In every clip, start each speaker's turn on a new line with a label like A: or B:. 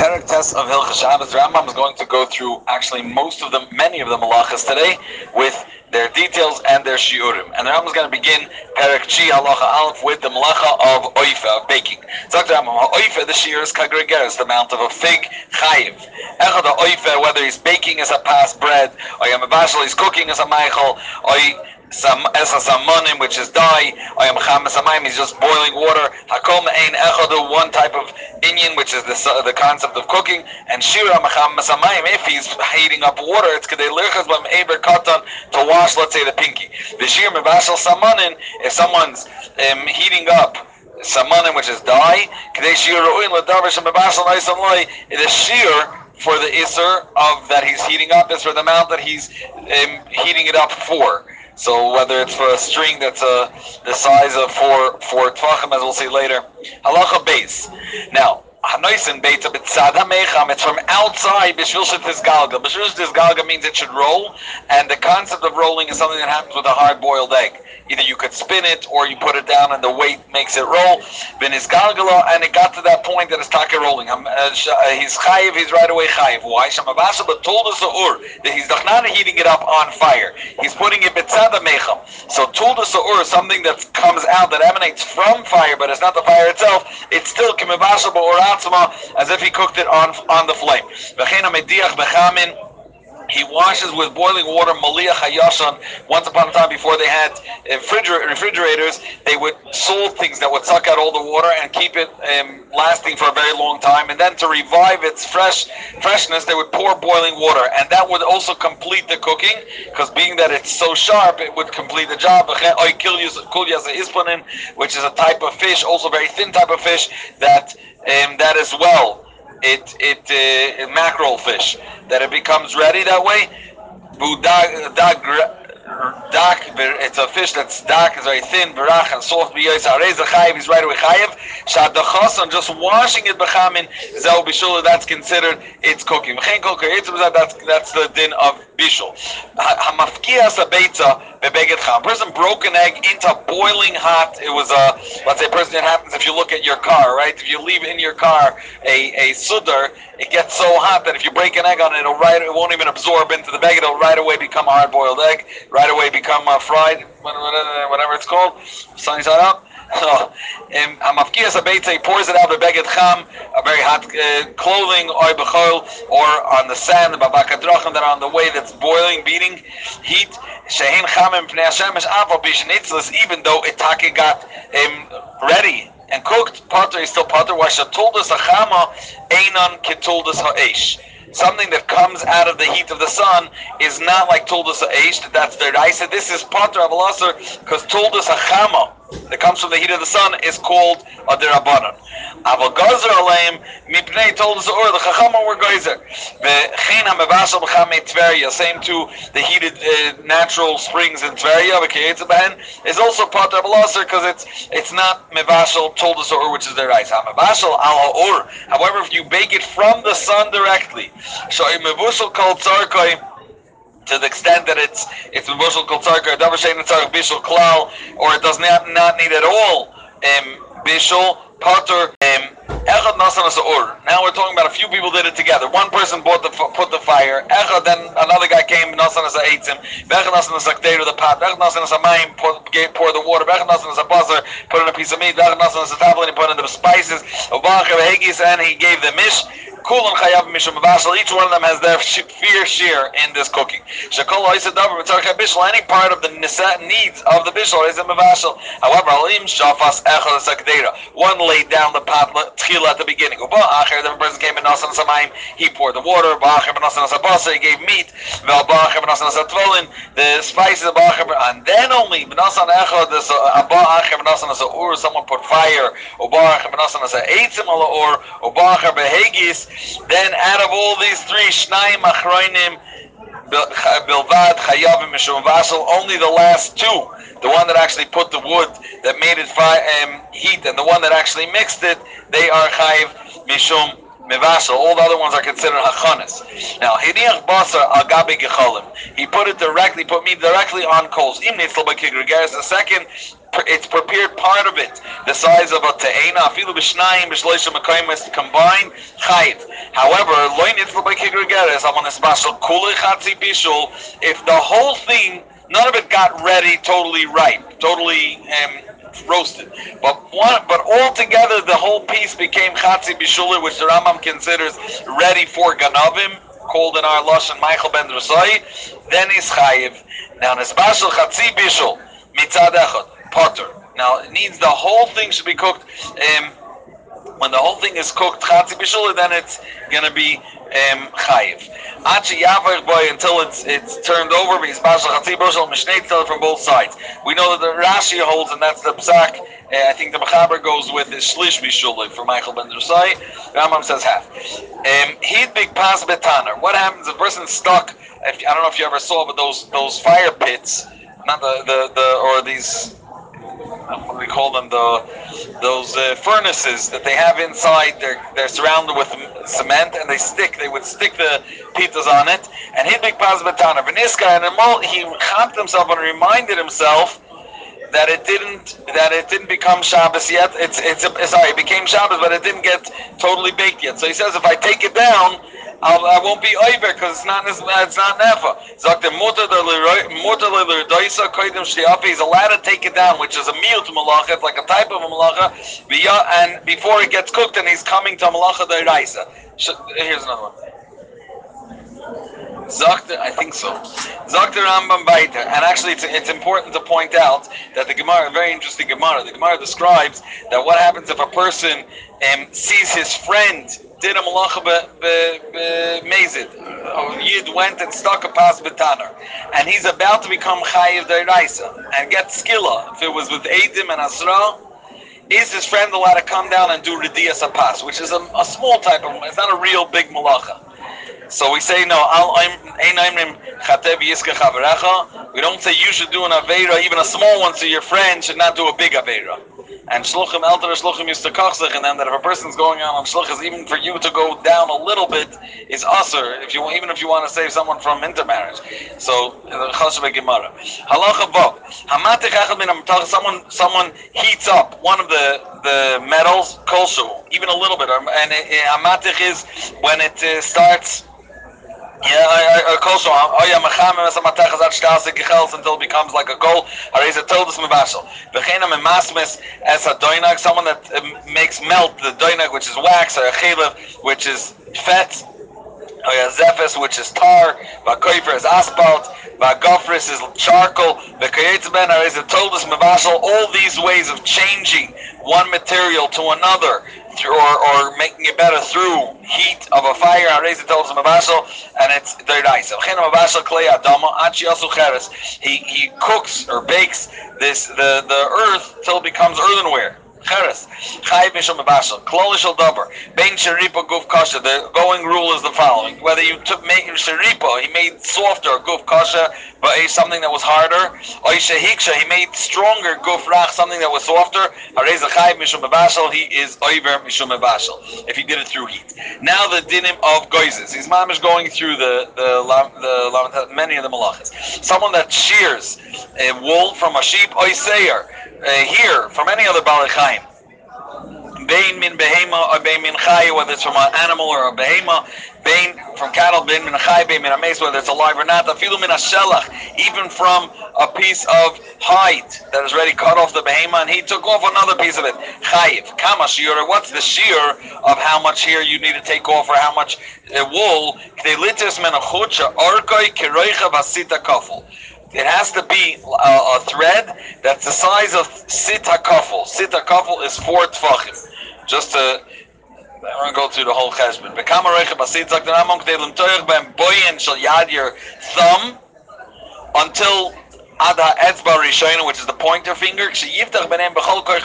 A: Perak test of Hilchah Shabbos. Rambam is going to go through actually most of them, many of the malachas today, with their details and their shiurim. And the Rambam is going to begin Perak Chi Halacha Aleph with the malacha of oifa, of baking. The Rambam, oifa, the shiur is kagregeres, the amount of a fig chayiv. Echad oifa, whether he's baking as a past bread, or he's cooking as a meichel, or some esasamonim, which is dye. I am chamas He's just boiling water. Hakom ein echadu, one type of inyan, which is the the concept of cooking. And shira chamas if he's heating up water, it's kadei lirchas b'm eber katan to wash, let's say the pinky. The shir mevashal samonin, if someone's um, heating up samanim, which is dye, kadei shir mevashal nice and loy, it is shear for the iser of that he's heating up is for the amount that he's um, heating it up for. So whether it's for a string that's uh, the size of four four tvachim, as we'll see later, halacha base. Now Hanoisen Beita B'tzad HaMecham, it's from outside B'shvil Shetizgalga. B'shvil Shetizgalga means it should roll, and the concept of rolling is something that happens with a hard-boiled egg. Either you could spin it, or you put it down and the weight makes it roll. V'nizgalgala, and it got to that point that it's taka rolling. Um, uh, uh, he's chayiv, he's right away chayiv. Why? Shamabasa but told us the ur, that he's not heating it up on fire. He's putting it B'tzad HaMecham. So told us the ur, something that comes out, that emanates from fire, but it's not the fire itself, it's still Kimibasa or as if he cooked it on on the flame. He washes with boiling water malia hayashan. Once upon a time, before they had refrigerators, they would salt things that would suck out all the water and keep it um, lasting for a very long time. And then to revive its fresh freshness, they would pour boiling water, and that would also complete the cooking. Because being that it's so sharp, it would complete the job. Which is a type of fish, also very thin type of fish that um, that as well it it uh, mackerel fish that it becomes ready that way. Dak, it's a fish that's dark, is very thin, barach and soft. B'yoyis areza chayiv, he's right away chayiv. Shad the Shadachason, just washing it b'chamin, zel bishul, that's considered it's cooking. V'chein kol that's that's the din of bishul. Hamafkias abeitza bebeged cham. Person broke an egg into boiling hot. It was a let's say person. It happens if you look at your car, right? If you leave in your car a a sudar, it gets so hot that if you break an egg on it, it'll right it won't even absorb into the bag. It'll right away become a hard boiled egg. Right away become uh, fried, whatever it's called, sunny side up. Abeitza, he pours it out the beged cham, a very hot uh, clothing, or bechol, or on the sand, babakadrachim that are on the way that's boiling, beating heat. Shehin chamim pnei Hashemesh aval bishnitzlis, even though it got um, ready and cooked, potter is still potter. Why told us a chama, einon kituldas ha'esh something that comes out of the heat of the sun is not like tuldas that that's their I said this is potter of because tuldas ha'chama that comes from the heat of the sun is called a derabanan. Aval gazer aleim mipnei told us or the chachama were geyser. V'chein hamevasel b'chamei Tveria, same to the heated uh, natural springs in Tveria, v'keitzabehen, is also part of because it's it's not mevasel told us or which is their rice. Hamevasel al or. However, if you bake it from the sun directly, so a mevusel called tzarkoi to the extent that it's it's bushel kol tzarka, davar shein tzarka bishul klal, or it does not not need at all um, bishul potter um, echad. Now we're talking about a few people did it together. One person bought the put the fire. Echad, then another guy came nasan as eitzim. Echad nasan as the pot. Echad nasan as a mayim pour, the water. Echad nasan as a buzzer put in a piece of meat. Echad nasan as a tablet and put in the spices. And he gave the mish. Kulan chayav mishum Each one of them has their fair share in this cooking. Shekol oisadavar b'tzarchei bishul. Any part of the needs of the bishul is a mevashel. However, alim shafas echad sakdera. One laid down the pot tchila at the beginning. Uba acher. The person came in nasan samayim. He poured the water. Ba'acher b'nasan asabasa. He gave meat. Ba'acher b'nasan asatvolin. The spices. Ba'acher and then only b'nasan echad. This uh, uh, ba'acher b'nasan asa'ur. Someone put fire. Uba'acher b'nasan asa'etzim ala or. Uba'acher behegis. Then out of all these three, Shnayim Achroinim, Bilvad, Chayav, Mishum Vasel, only the last two, the one that actually put the wood that made it fire, um, heat and the one that actually mixed it, they are Chayiv Mishum mevasel. All the other ones are considered hachanis. Now, hiniach basar agabe gecholim. He put it directly, put me directly on coals. Im nitzl b'kigregeres. The second, it's prepared part of it, the size of a te'ena, afilu b'shnayim b'shloisha mekayim combined chayiv. However, loy nitzl b'kigregeres, I'm on a special kulei chatzi bishul, if the whole thing, none of it got ready, totally ripe, totally um, roasted. But one, but altogether, the whole piece became chatzi bishul, which the Rambam considers ready for ganavim, called in our lashon Michael ben Drusai. Then he's chayiv. Now, nesbashel chatzi bishul mitzad echad potter. Now, it needs the whole thing should be cooked. Um, when the whole thing is cooked chatzi then it's gonna be um, chayiv. Achi boy until it's it's turned over. Because chatzi bishul mishnei from both sides. We know that the Rashi holds, and that's the psak. Uh, I think the Mechaber goes with is shlish bishul for Michael ben Drusai. Rambam says half. Um, he'd big pas betaner. What happens if a person's stuck? If, I don't know if you ever saw, but those those fire pits, not the the, the or these what do we call them? The those uh, furnaces that they have inside. They're they're surrounded with cement, and they stick. They would stick the pizzas on it. And he big pazbatana. Veniska and he chapped himself and reminded himself that it didn't that it didn't become Shabbos yet. It's it's sorry, it became Shabbos, but it didn't get totally baked yet. So he says, if I take it down, I'll, I will not be over because it's not it's not never. He's allowed to take it down, which is a meal to malacha. It's like a type of a malacha. And before it gets cooked, and he's coming to malacha the. Here's another one. Zakter, I think so. Zakter Rambam Baiter. And actually, it's, it's important to point out that the Gemara, a very interesting Gemara, the Gemara describes that what happens if a person um, sees his friend did a malacha mezid. Yid went and stuck a pas betaner, and he's about to become chayiv deiraisa and get skilla. If it was with Edim and Asra, is his friend allowed to come down and do rediyas pas, which is a, a, small type of, it's not a real big malacha. So we say no. We don't say you should do an avera, even a small one, so your friend should not do a big avera. And shluchim, elder shluchim used to kachzich, and then that if a person's going on on shluchas, even for you to go down a little bit is usher, if you even if you want to save someone from intermarriage. So chashav gemara. Halacha vav. Hamatich echad min Someone someone heats up one of the the metals, kolshu, even a little bit, and hamatich is when it uh, starts yeah, i also, oh yeah, mechamim es amatech azat shtase gechels until it becomes like a goal. Areza told us mevashel. V'chein am masmes as a doinag, someone that uh, makes melt the doinag, which is wax, or a chelev, which is fat. Oh yeah, zephys, which is tar. V'koifer is asphalt. V'agofris is charcoal. V'kayetz ben areza told us mevashel. All these ways of changing one material to another through, or, or making it better through heat of a fire. Areza tells him mavashal, and it's deraisa. He he cooks or bakes this the the earth till it becomes earthenware. Cheres. Chayiv mishal mebashal. Klolishal dabar. Bein sheripa guf kasha. The going rule is the following. Whether you took make sheripa, he made softer guf kasha, but a something that was harder. Or shehiksha, he made stronger guf rach, something that was softer. Harez chayiv mishal mebashal. He is oiver mishal mebashal. If he did it through heat. Now the dinim of goizes. His mom is going through the the the many of the malachas. Someone that shears a wool from a sheep, oiseyer uh, here from any other Balachayim. Bain min behema or bain min chay, whether it's from an animal or a behema. Bain from cattle, bain min chay, bain min ames, whether it's alive or not. Afilu min ashelach, even from a piece of hide that is ready cut off the behema, and he took off another piece of it. Chayiv, kama shiur. What's the shear of how much hair you need to take off or how much uh, wool? Kdelitis men achucha orkoi kiroicha vasita kafel. It has to be a, a thread that's the size of sita hakafel. Sita hakafel is four tfachim. Just to I'm going to go through the whole cheshbon. Bekam areicha basit zak the Ramon k'delim toyach ben boyen shel yad your thumb until Ada Etzba Rishona, which is the pointer finger,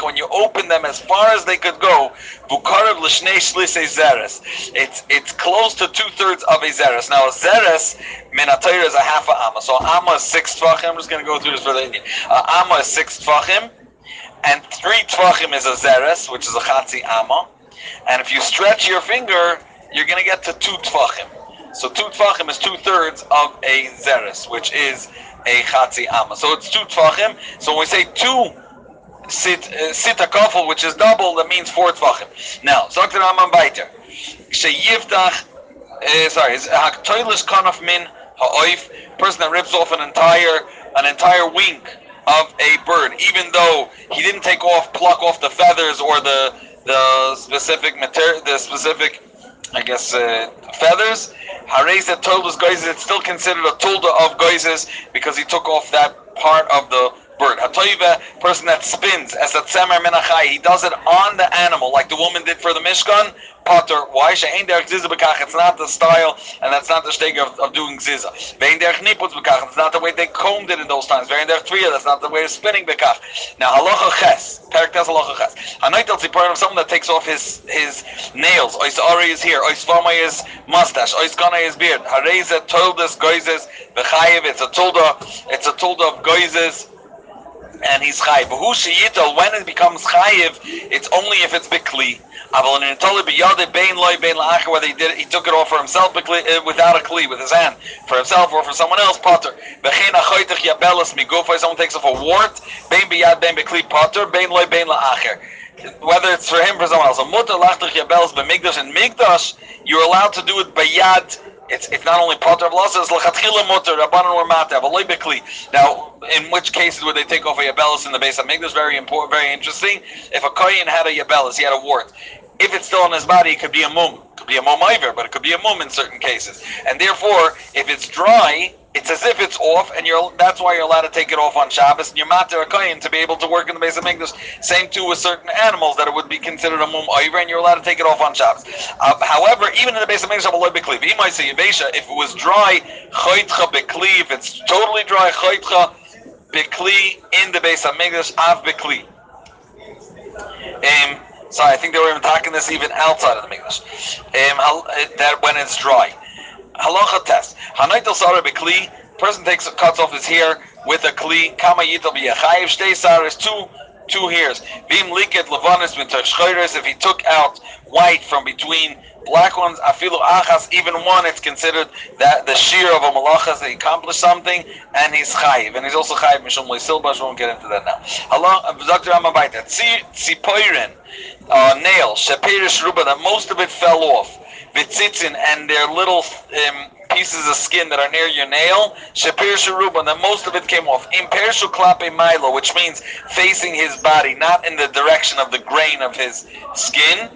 A: when you open them as far as they could go, it's it's close to two thirds of a zeres. Now a zeres minatayr is a half a amma. So amma is six tvachim. I'm just going to go through this for the Indian. Uh, amma is six tvachim, and three tvachim is a zeres, which is a chatzi amma. And if you stretch your finger, you're going to get to two tfachim. So two tfachim is two thirds of a zeres, which is a chatzi amma. So it's two tfachim. So when we say two sit uh, sit a kafel, which is double, that means four tfachim. Now, Dr. Amman Baiter, sheyiftach, uh, sorry, is haktoilish kanaf min ha'oif, person that rips off an entire an entire wing of a bird, even though he didn't take off, pluck off the feathers or the the specific material, the specific, I guess, uh, feathers. Harez that told guys, it's still considered a tulda of goizes because he took off that part of the bird. Hatoiva, person that spins, as a tzemer menachai, he does it on the animal, like the woman did for the Mishkan. Potter, why? She'ain derech ziza bekach. It's not the style, and that's not the steg of, of doing ziza. Vein derech niputz bekach. It's not the way they combed it in those times. Vein derech tria. That's not the way of spinning bekach. Now halacha ches. Perik tes halacha ches. Hanaitel tzipar of someone that takes off his his nails. Ois ari is here. Ois vamay is mustache. Ois kana is beard. Hareza toldas goizes bechayev. It's a tolda. It's a tolda of goizes and he's chayiv. But who sheyitol when it becomes chayiv, it's only if it's bikli. Whether he did it, he took it off for himself uh, without a kli, with his hand, for himself or for someone else, potter. Someone takes off a wart, bein biyad bein bikli potter bein loy bein laacher. whether it's for him or for someone else. A mutter lachtach yabels b'migdash and migdash, you're allowed to do it by yad it's it's not only potter of loss, it's lachatchila mutter, rabbanon. Now, in which cases would they take off a yabelis in the base? I make this very important, very interesting. If a kohen had a yabelis, he had a wart. If it's still on his body, it could be a mum. It could be a mum either, but it could be a mum in certain cases. And therefore, if it's dry, it's as if it's off, and you're that's why you're allowed to take it off on Shabbos, and you're matter a to be able to work in the base of English. Same too with certain animals that it would be considered a mum oiver, and you're allowed to take it off on Shabbos. Uh, however, even in the base of English, if it was dry, if it's totally dry, bekli in the base of English, av bekli. Um, sorry, I think they were even talking this even outside of the English. Um, that when it's dry. Halacha test. Hanaitel sara bekli. Person takes cuts off his hair with a kli. Kama yitel biyachayiv. Shtei saras two two hairs. Vim liket levanis b'tach If he took out white from between black ones, afilu achas, even one, it's considered that the shear of a malachas that he accomplished something, and he's chayiv, and he's also chayiv mishum leisilbash. Won't get into that now. Allah, Dr. Amabaita, tzipoiren, uh, nail, shapirish ruba, that most of it fell off vitzitzin and their little um, pieces of skin that are near your nail, shapir sharuba, and then most of it came off. Impershu klape milo, which means facing his body, not in the direction of the grain of his skin.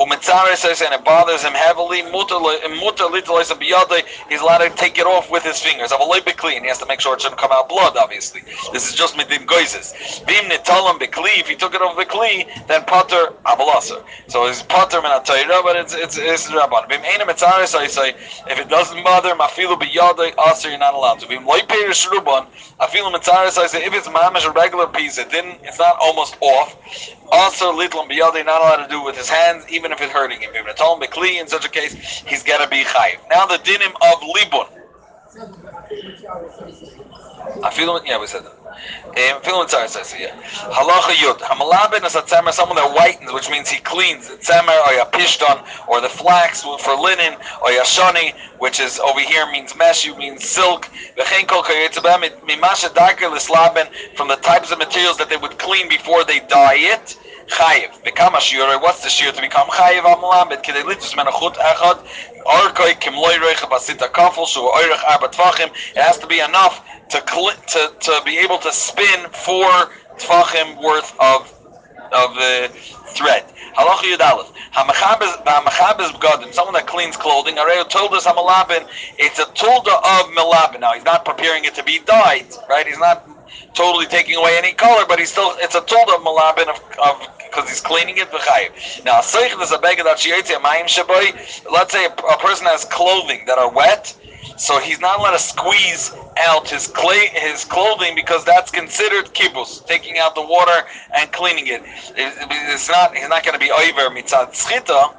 A: Umitzare says, and it bothers him heavily. He's allowed to take it off with his fingers. I will like the clean. He has to make sure it shouldn't come out blood, obviously. This is just midin goizes. Bim nitalam bekli. If he took it off bekli, then potter abalaser. So it's potter minatayra, but it's it's it's rabban. Bim ena mitzare So I say if it doesn't bother mafilu biyadai aser, you're not allowed to. Bim loipeir shruban. Afilu mitzare So I say if it's mamish a regular piece, it didn't. It's not almost off. Also, little biyadai not allowed to do with his hands, even if it's hurting him. If it's all Bekli, in such a case, he's got to be chayiv. Now the dinim of libun. I feel yeah, we said that. Um, feeling sorry, says yeah. Halacha yud. Hamalabin is a tzemer, someone that whitens, which means he cleans. Tzemer or a pishton, or the flax for linen, or yashani, which is over here means mesh, means silk. V'chein kol mimasha darker lislabin, from the types of materials that they would clean before they dye it chayiv. A shiur. What's the shiur to become chayiv? Amalamed kedei litus men achut echad. Orkoi kim loy reicha basita kafel shu oirich arba tvachim. It has to be enough to to to be able to spin four tvachim worth of of the thread. Halacha Yud Aleph. Hamachabes b'gadim. Someone that cleans clothing. Areo told us hamalabin. It's a tulda of melabin. Now he's not preparing it to be dyed, right? He's not totally taking away any color, but he's still it's a tulda of melabin of, of because he's cleaning it v'chayiv. Now, seich is a beggar that shiyotzi mayim shaboy. Let's say a, a, person has clothing that are wet, so he's not allowed to squeeze out his clay, his clothing because that's considered kibbus, taking out the water and cleaning it. it it's not. He's not going to be over mitzad schita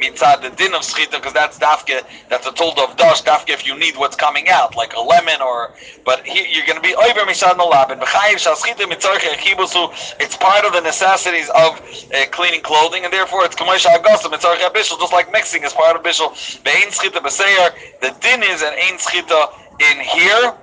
A: mitzad the din of schita because that's dafke that's a told of dash dafke if you need what's coming out like a lemon or but here you're going to be over mishad malab and b'chayiv shal schita mitzarche chibusu it's part of the necessities of uh, cleaning clothing and therefore it's kamosh agasim mitzarche bishul just like mixing is part of bishul be'ein schita b'seir the din is an ein schita in here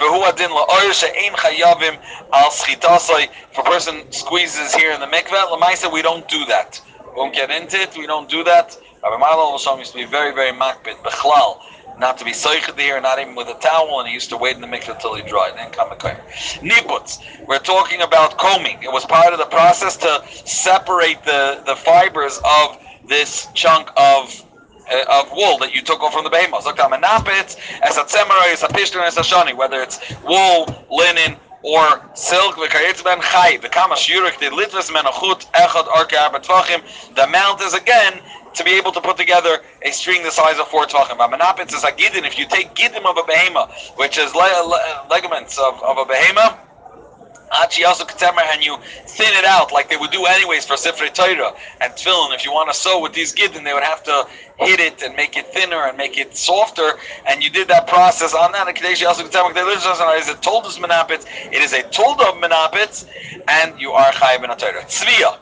A: והוא הדין לאור שאין חייבים על סחיטה if a person squeezes here in the mikveh, lemaisa we don't do that. Won't get into it, we don't do that. Rabbi Marlon Hashem used to be very, very makbid, bechlal, not to be soiched here, not even with a towel, and he used to wait in the mikveh until he dried, then come a Niputs, we're talking about combing. It was part of the process to separate the, the fibers of this chunk of uh, of wool that you took off from the behemoth. Look, I'm a napit, as a tzemera, as a pishter, as a shani, whether it's wool, linen, or silk, v'kayetz ben chay, v'kama shiurik, the litvas menachut, echad, arke, arba tvachim. The amount is again to be able to put together a string the size of four tvachim. But menapit is a gidin. If you take gidim of a behema, which is le- le- ligaments of, of a behemoth, and you thin it out like they would do anyways for Sifrei Torah and tefillin. If you want to sew with these giddin, they would have to hit it and make it thinner and make it softer. And you did that process on that. Is it told us menapitz? It is a told of menapitz, and you are chayiv in a Torah. Tzviya,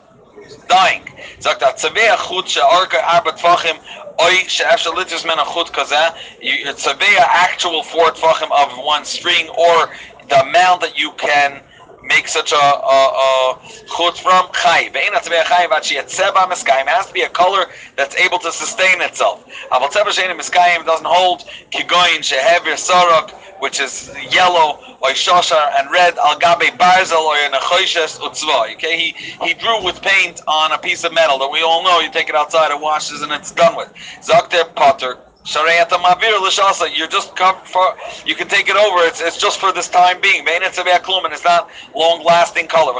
A: dying. Sagt er, tzviya chut she'arka arba tfachim Oy she'efshel litis men a chut actual four tfachim of one string, or the amount that you can make such a, a, a chut from chay. Ve'en atzvei chay vachi etzeba miskayim. It has to be a color that's able to sustain itself. Aval tzeba she'en miskayim doesn't hold kigoyin shehevir sorok, which is yellow, or shoshar and red, al gabe barzel, or nechoishes utzva. Okay, he, he drew with paint on a piece of metal that we all know, you take it outside, it washes, and it's done with. Zakter potter, you're just for, you can take it over. It's, it's just for this time being. And it's not long lasting color.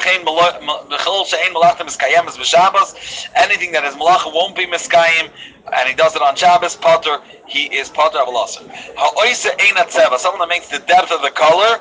A: Anything that is malacha won't be miskayim, and he does it on Shabbos, potter, he is potter of loser. Someone that makes the depth of the color,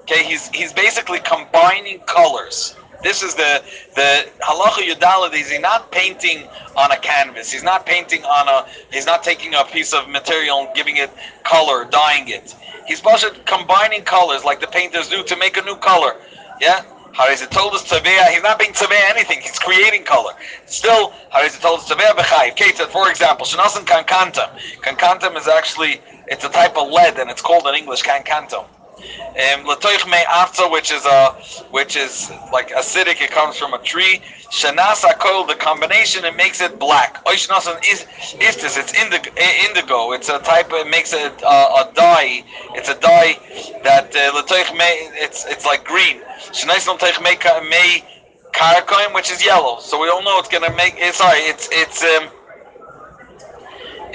A: okay, he's, he's basically combining colors. This is the the halacha yudalad. Is he not painting on a canvas? He's not painting on a. He's not taking a piece of material and giving it color, dyeing it. He's just combining colors like the painters do to make a new color. Yeah. Harizah told us tzaveh. He's not being tzaveh anything. He's creating color. Still, Harizah told us tzaveh b'chayiv. Ketzad, for example, shenasan kankantam. Kankantam is actually it's a type of lead and it's called in English kankantam. Um, Latoich me afza, which is a, which is like acidic. It comes from a tree. Shanas akol, the combination, it makes it black. Oishnasan is isatis. It's indigo. Indigo. It's a type. It makes it uh, a dye. It's a dye that uh, latoich me. It's it's like green. Shanasan latoich me me karkoim, which is yellow. So we all know it's gonna make. It's sorry. It's it's um.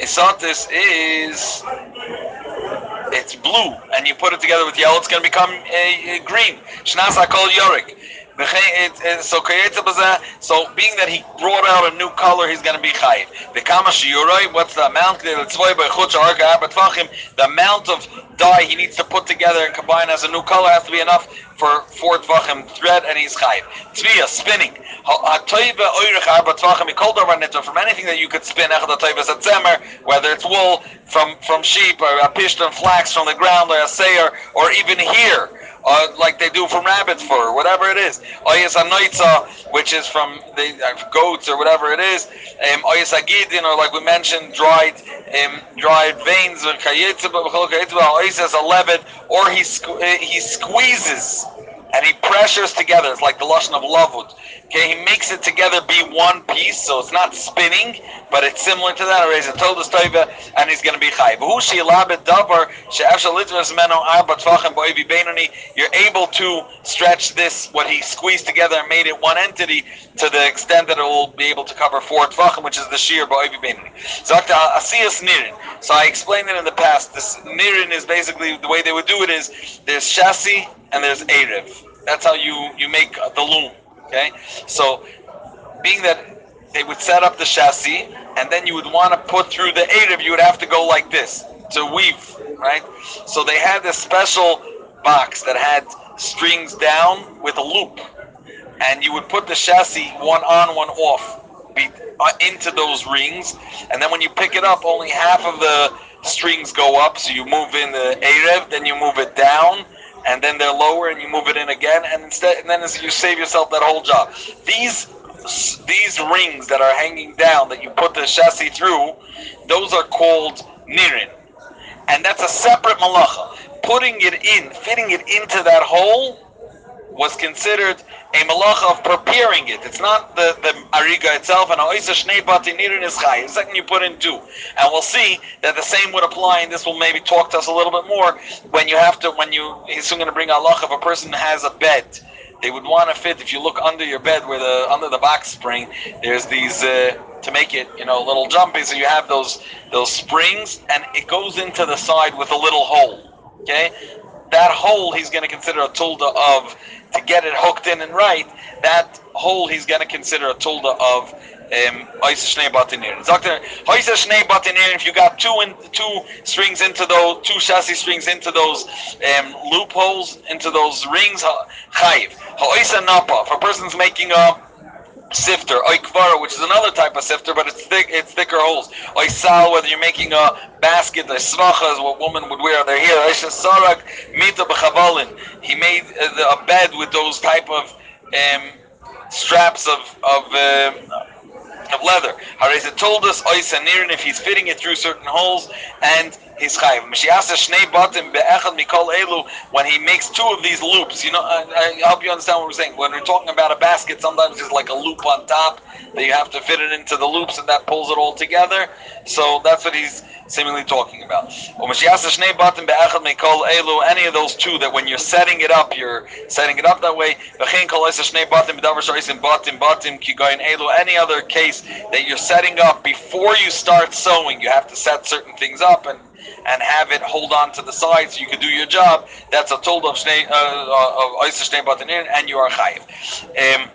A: Isatis is it's blue, and you put it together with yellow, it's going to become a, a green. Shnas I call Yorik. So so being that he brought out a new color, he's going to be chayiv. The kama shiyuroi, what's the amount? The amount of dye he needs to put together and combine as a new color has to be enough for four tvachim thread, and he's chayiv. Tzviya spinning. From anything that you could spin, whether it's wool from from sheep or a piston flax from the ground or a sayer or even here uh, like they do from rabbits fur, whatever it is. Oyes anoitza, which is from the uh, goats or whatever it is. Um, oyes agidin, or like we mentioned, dried um, dried veins. Oyes has a levet, or he uh, he squeezes and he pressures together. It's like the lashon of lavud. Okay, he makes it together be one piece, so it's not spinning, but it's similar to that. Raise a told stoiva, and he's going to be chayv. You're able to stretch this, what he squeezed together and made it one entity, to the extent that it will be able to cover four tvachim, which is the shear ba'oivi beinani. asiyas nirin. So I explained it in the past. This nirin is basically the way they would do it is there's chassis and there's erev. That's how you you make the loom. Okay, so being that they would set up the chassis, and then you would want to put through the erev, you would have to go like this to weave, right? So they had this special box that had strings down with a loop, and you would put the chassis one on, one off. uh, into those rings, and then when you pick it up, only half of the strings go up. So you move in the Erev, then you move it down, and then they're lower, and you move it in again, and instead, and then you save yourself that whole job. These these rings that are hanging down that you put the chassis through, those are called nirin, and that's a separate malacha. Putting it in, fitting it into that hole, was considered a malacha of preparing it. It's not the, the ariga itself, and oisa shnei batin nirin is chai. The second you put in two. And we'll see that the same would apply, and this will maybe talk to us a little bit more, when you have to, when you, he's soon going to bring a Allah, if a person has a bed, they would want to fit, if you look under your bed where the, under the box spring, there's these, uh, to make it, you know, a little jumpy, so you have those, those springs, and it goes into the side with a little hole. Okay? That hole he's going to consider a tulda of to get it hooked in and right, that hole he's going to consider a tulda of um, if you got two in, two strings into those two chassis strings into those um, loopholes into those rings, chayiv. If a person's making a sifter, oikvara, which is another type of sifter, but it's thick, it's thicker holes. Oisal, whether you're making a basket, the sracha is what women would wear their hair. Sarak mita b'chavalin. He made a bed with those type of um, straps of of. Uh, of leather. Hareza told us oisanirin if he's fitting it through certain holes and he's chayiv. When he makes two of these loops, you know, I, I hope you understand what we're saying. When we're talking about a basket, sometimes there's like a loop on top that you have to fit it into the loops, and that pulls it all together. So that's what he's seemingly talking about. Any of those two that when you're setting it up, you're setting it up that way. Any other case that you're setting up before you start sewing, you have to set certain things up and and have it hold on to the side so you can do your job. That's a told of Shnei uh, of and you are chayiv. Um,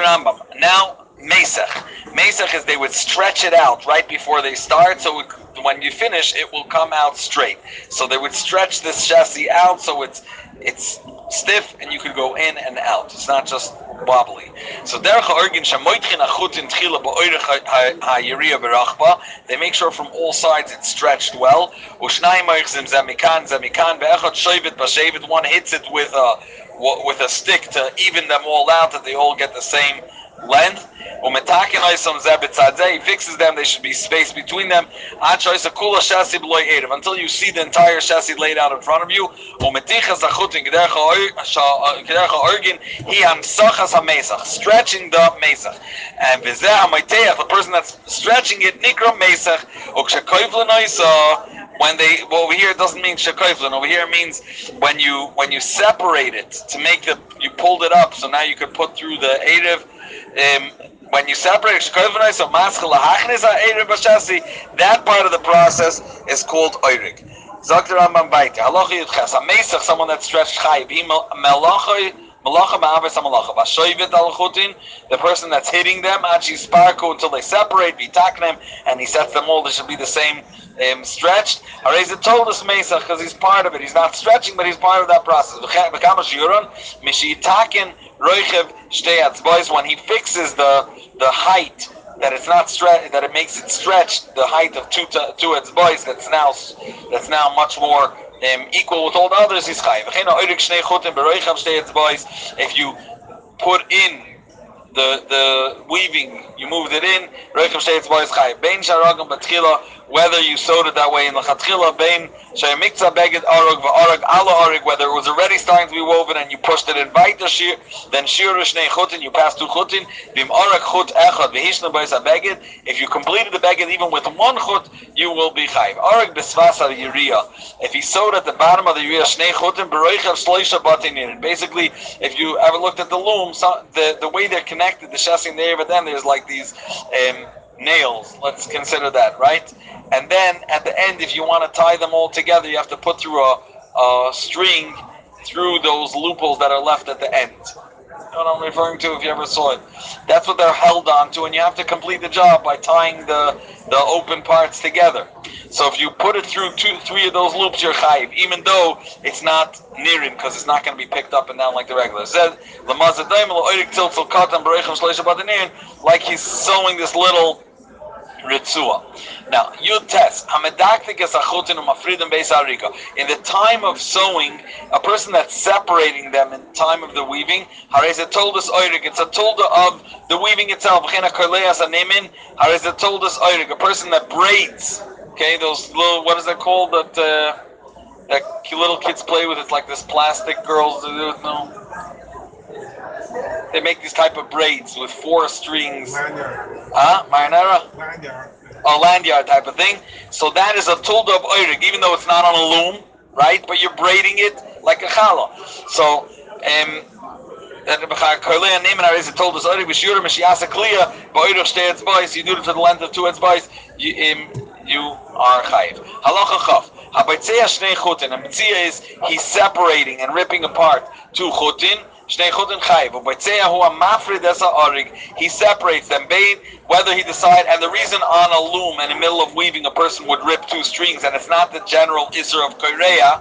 A: Rambam. Now Mesach. Mesach is they would stretch it out right before they start, so it, when you finish, it will come out straight. So they would stretch this chassis out so it's it's stiff and you could go in and out. It's not just wobbly. So. They make sure from all sides it's stretched well. One hits it with a with a stick to even them all out that they all get the same length. He fixes them, there should be space between them. Until you see the entire chassis laid out in front of you. Uh, stretching the mesach. And the person that's stretching it, nikra mesach. When they well, over here it doesn't mean shakoiflin. Over here it means when you when you separate it to make the you pulled it up, so now you could put through the erev um, when you separate Shkovanai so mask lachniza eyir bachasi, that part of the process is called oirig. Dr. Rambam Baita, yudches, a mesach, someone that stretched chayiv, melachoi, malacha malacha, the person that's hitting them, achi sparku, until they separate, vitaknem, and he sets them all, they should be the same um, stretched. Areza told us mesach, because he's part of it, he's not stretching, but he's part of that process. When he fixes the, the height, that it's not stretch, that it makes it stretch the height of two two boys. That's now that's now much more um, equal with all the others. He's chayiv. If you put in the the weaving, you moved it in. Whether you sewed it that way in the chatchila, bein shayamikza beged arog va'arog ala arog, whether it was already starting to be woven and you pushed it in weiter shir, then shir shnei chutin, you passed two chutin, bim arog chut echad v'hishna b'is beged. If you completed the beged even with one chut, you will be chayv. Arog b'svasa yiriya. If he sewed at the bottom of the yiriya shnei chutin, b'roichav shloisha batinin. Basically, if you ever looked at the loom, the the way they're connected, the chassis there, but then there's like these. Um, nails. Let's consider that, right? And then at the end, if you want to tie them all together, you have to put through a, a string through those loopholes that are left at the end. What I'm referring to if you ever saw it. That's what they're held on to, and you have to complete the job by tying the the open parts together. So if you put it through two, three of those loops, you're chayiv, even though it's not nirin, because it's not going to be picked up and down like the regular. Said, like he's sewing this little ritzua. Now, Yud Tes, Hamedaktik is achutin umafridim beis harika. In the time of sewing, a person that's separating them in time of the weaving. It's a tolda of the weaving itself. A person that braids. Okay, those little what is that called that uh, that little kids play with? It's like this plastic girls. No. They make these type of braids with four strings. Huh? Marinara? A lanyard type of thing. So that is a tulda of oirig, even though it's not on a loom, right? But you're braiding it like a challah. So, um, that the Koilea Neiman Areza told us, Oirig B'Shura Mashiasa Kliya, Ba'oirig Shtei Etzbais, you do it for the length of two Etzbais, you, um, you are Chayiv. Halacha Chaf. Habaytzea Shnei Chutin, and B'tzia is he's separating and ripping apart two Chutin, He separates them, whether he decide, and the reason on a loom in the middle of weaving a person would rip two strings, and it's not the general Isser of Korea,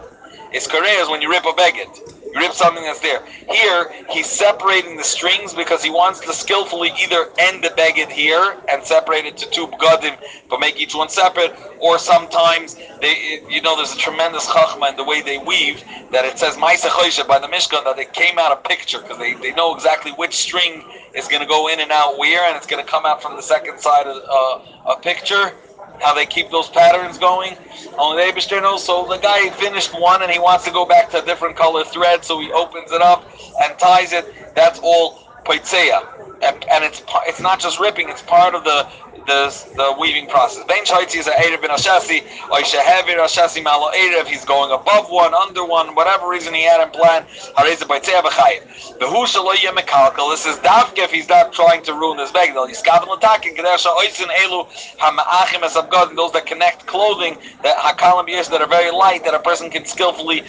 A: it's Korea is when you rip a beged. Rip something that's there. Here, he's separating the strings because he wants to skillfully either end the beged here and separate it to two begadim, but make each one separate, or sometimes they, you know, there's a tremendous chachma in the way they weave that it says Maisa by the Mishkan that they came out a picture because they, they know exactly which string is going to go in and out where, and it's going to come out from the second side of uh, a picture how they keep those patterns going. Only the knows. So the guy finished one and he wants to go back to a different color thread, so he opens it up and ties it. That's all poitseya. And, and it's it's not just ripping; it's part of the the, the weaving process. Ben Shaitzi is a Erev bin Ashasi, or Shehevir Ashasi Malo Erev, he's going above one, under one, whatever reason he had in plan, Hareza Baitzea B'chayim. The Hu Shalo Yemekalkal, this is Davke he's not trying to ruin his begdel. He's Kavin Latakin, Kadesha Oisin Elu, Hama'achim Abgod, those that connect clothing, that Hakalim Yesh, that are very light, that a person can skillfully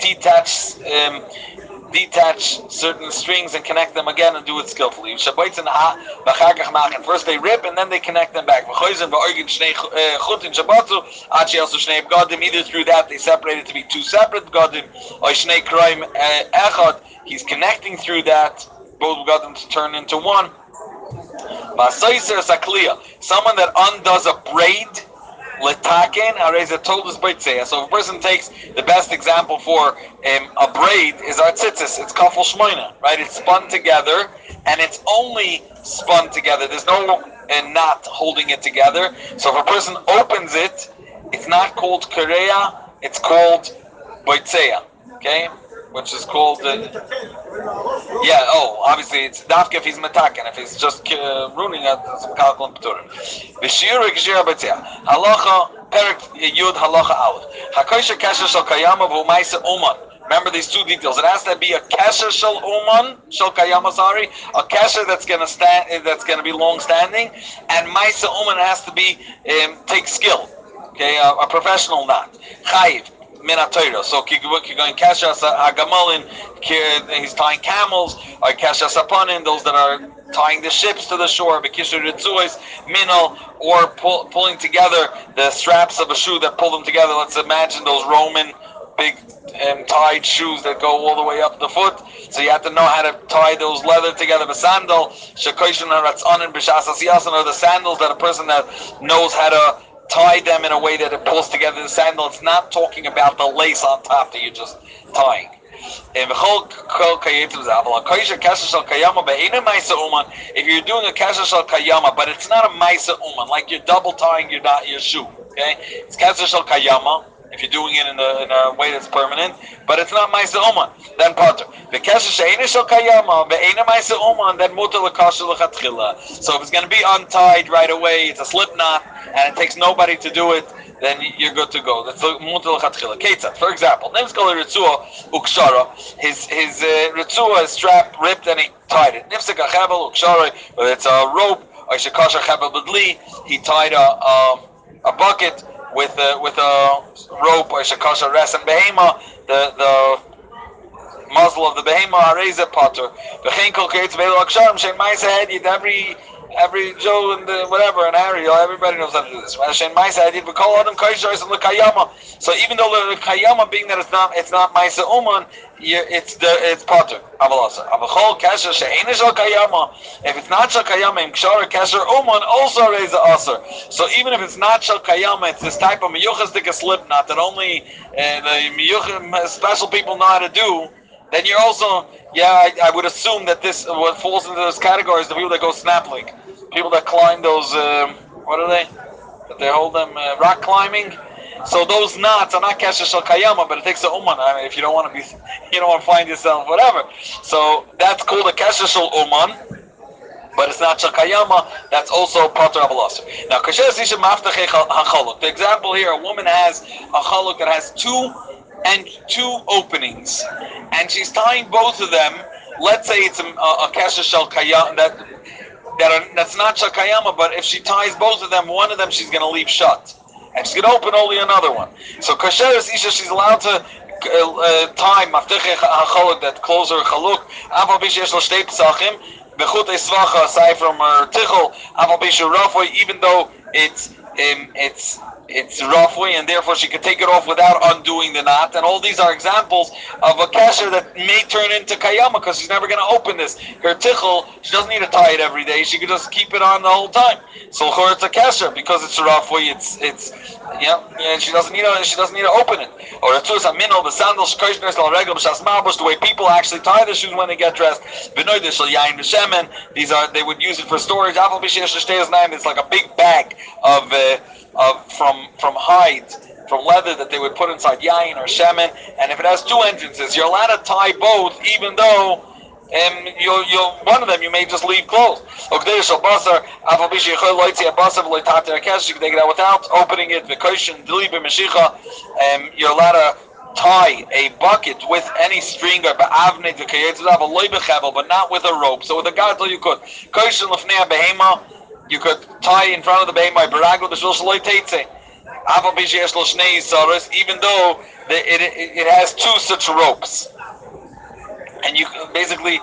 A: detach um, detach certain strings and connect them again and do it skillfully. First they rip and then they connect them back. Eh, Either through that they separate it to be two separate begadim, or eh, he's connecting through that both begadim to turn into one. Someone that undoes a braid letaken areza told us baitzea. So if a person takes the best example for um, a braid is our tzitzis. It's kafel shmoina, right? It's spun together, and it's only spun together. There's no uh, knot holding it together. So if a person opens it, it's not called korea. It's called baitzea. Okay which is called. Uh, yeah. Oh, obviously it's dafka if he's metaken. If he's just uh, ruining it, it's kalkul pturim. V'shir geshir betzia. Halacha perik yud halacha aleph. Hakoisha kesher shal kayama v'umaisa uman. Remember these two details. It has to be a kesher shel uman shel kayama. Sorry, a kesher that's to stand, that's to be long standing, and maisa uman has to be um, take skill. Okay, a, a professional knot. Chayiv minatayra. So going kashas hagamalin, he's tying camels, or kashas apanin, those that are tying the ships to the shore, bekishur ritzuis, minal, or pull, pulling together the straps of a shoe that pull them together. Let's imagine those Roman big um, tied shoes that go all the way up the foot. So you have to know how to tie those leather together. The sandal, shakoshin haratzanin b'shas are the sandals that a person that knows how to tie them in a way that it pulls together the sandal. It's not talking about the lace on top that you're just tying. If you're doing a kasha shal kayama, but it's not a maisa uman, like you're double tying your your shoe, okay? It's kasha shal kayama if you're doing it in a, in a way that's permanent, but it's not Maisa Oman, then Potter. The. So if it's going to be untied right away, it's a slip knot, and it takes nobody to do it, then you're good to go. That's Muta L'Chatchila. Ketzat, for example, Nimskal Ritzua Ukshara, his, his uh, Ritzua is strapped, ripped, and he tied it. Nifsik Achevel Ukshara, whether it's a rope, or Shekasha Chevel B'dli, he tied a, a, a bucket, with a, with a rope or shakasha res and behema, the the muzzle of the behema hareza potter. V'chein kol kreitz ve'elo aksharim shem ma'isa hedid every every Joe and the, whatever and Harry, everybody knows how to do this. So even though the Kayama being that it's not it's not Maisa Uman, it's the it's Potter. If it's not Shal Kayama, Kshara Kesher Uman also raise Aser. So even if it's not Shal Kayama, it's this type of Miyuchas take a slip knot that only uh, the Miyuchas special people know how to do then you're also, yeah, I, I, would assume that this what falls into those categories the people that go snap link, people that climb those, um, what are they? They hold them uh, rock climbing. So those knots are not kesher shal kayama, but it takes a uman. I mean, if you don't want to be, you don't want to find yourself, whatever. So that's called a kesher shal uman, but it's not shal kayama. That's also part pater avalasir. Now, kasher. The example here, a woman has a chaluk that has two and two openings, and she's tying both of them. Let's say it's a, a, a shel kayama that that are, that's not shakayama, but if she ties both of them, one of them she's going to leave shut, and she's going to open only another one. So kasheres isha, she's allowed to uh, uh, hachaluk that close her chaluk. Even though it's um, it's it's roughly, and therefore she could take it off without undoing the knot. And all these are examples of a kasher that may turn into kayama because she's never going to open this. Her tichel, she doesn't need to tie it every day. She could just keep it on the whole time. So her it's a kasher because it's roughly. It's it's yeah, and she doesn't need to she doesn't need to open it. Or it's a minol, the sandals, the way people actually tie their shoes when they get dressed. These are they would use it for storage. It's like a big bag of. Uh, of from from hide, from leather that they would put inside yain or shemen. And if it has two entrances, you're allowed to tie both, even though um, you you one of them you may just leave closed. You can take it out without opening it. Um, you're allowed to tie a bucket with any string or ba'avnit but not with a rope. So with a gadol you could you could tie in front of the behemoth baragel the shul shaloi teitze. Even though the, it, it, it has two such ropes, and you basically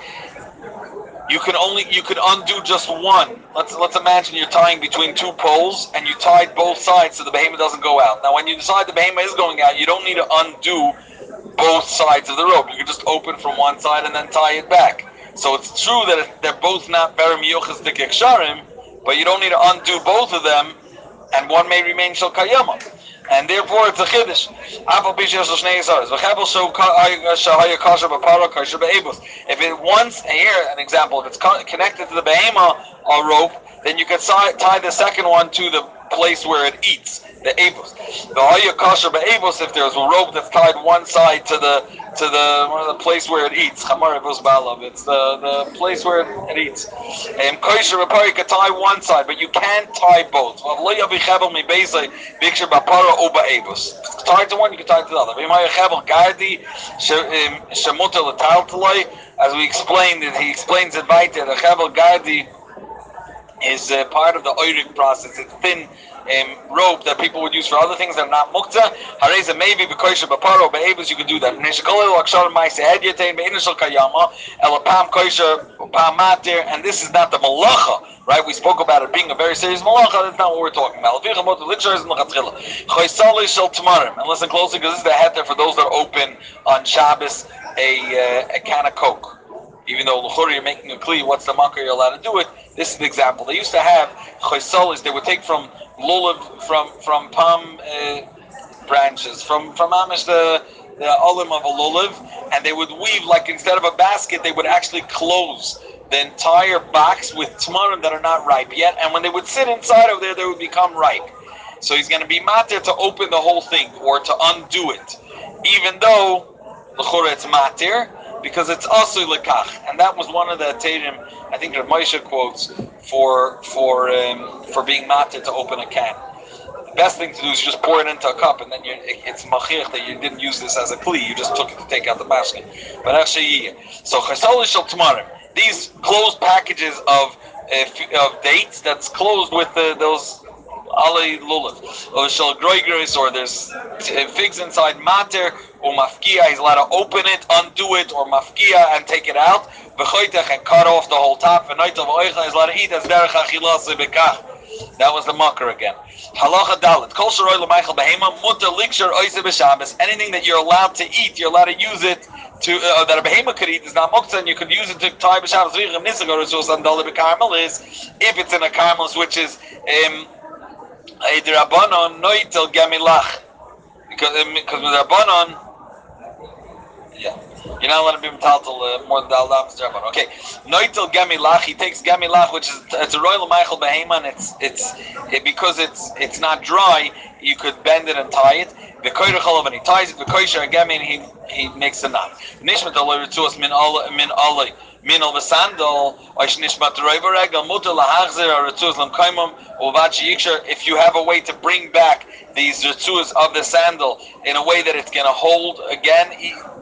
A: you can only you could undo just one. Let's let's imagine you're tying between two poles and you tied both sides so the behemoth doesn't go out. Now, when you decide the behemoth is going out, you don't need to undo both sides of the rope. You can just open from one side and then tie it back. So it's true that they're both not very miyuchas de but you don't need to undo both of them, and one may remain shel kayama. And therefore, it's a chiddush. Uh, if it once here an example, if it's connected to the behema or rope, then you can tie the second one to the place where it eats the avos. The haya kasher be'avos if there's a rope that's tied one side to the to the one of the place where it eats. Chamar. It's the, the place where it, eats. And kosher repari can tie one side, but you can't tie both. Tied to one, you can tie to the other. Um, as we explained, he explains it right there. The chevel gardi is uh, part of the oirik process. It's thin um, rope that people would use for other things that are not mukta. Hareza maybe because of baparo be'ebus you could do that. And this is not the malacha, right? We spoke about it being a very serious malacha. That's not what we're talking about. And listen closely because this is the heter for those that are open on Shabbos a, uh, a can of Coke even though Luchuri you're making a kli, what's the makar you're allowed to do it? This is the example. They used to have chaysalis, they would take from lulav, from from palm uh, branches, from from amish the the olim of a lulav, and they would weave like instead of a basket, they would actually close the entire box with tamarim that are not ripe yet, and when they would sit inside of there, they would become ripe. So he's going to be matir to open the whole thing or to undo it, even though l'chura it's matir, because it's also lekach, and that was one of the Terim, I think Rav Moshe quotes for for um, for being matir to open a can. The best thing to do is just pour it into a cup, and then it, it's machir that you didn't use this as a kli, you just took it to take out the basket. But actually, so chesal shel tamarim. These closed packages of uh, of dates that's closed with those Ali lulav, or shel groigris, or there's figs inside mater, or mafkia, he's allowed to open it, undo it, or mafkia and take it out. V'choitech and cut off the whole top. V'noitov oicha, he's allowed to eat as derech achilas bekach. That was the mucker again. Halacha dalit. Kol sharoy l'maychel behema mutter liksher oise b'shabbos. Anything that you're allowed to eat, you're allowed to use it to uh, that a behema could eat is not muktzah, and you could use it to tie b'shabbos. Vichem nisagor is also andali b'karmel is if it's in a karmel which is um, a drabanon noitel gamilach because because with drabanon yeah. You're not allowed to be metaltal uh, more than the aldam drabanon. Okay. Noitel gamilach. He takes gamilach, which is it's a royal michael behema, and it's it's it, because it's it's not dry. You could bend it and tie it. The koyrachol and he ties it. The koysher gamin he he makes a knot. Nishmat aloy rituas min al min alay. Min al vasandal, oish nishmat roiva regel, mutter lahachzer, or rituas lam kaimum. If you have a way to bring back these rituas of the sandal in a way that it's going to hold again,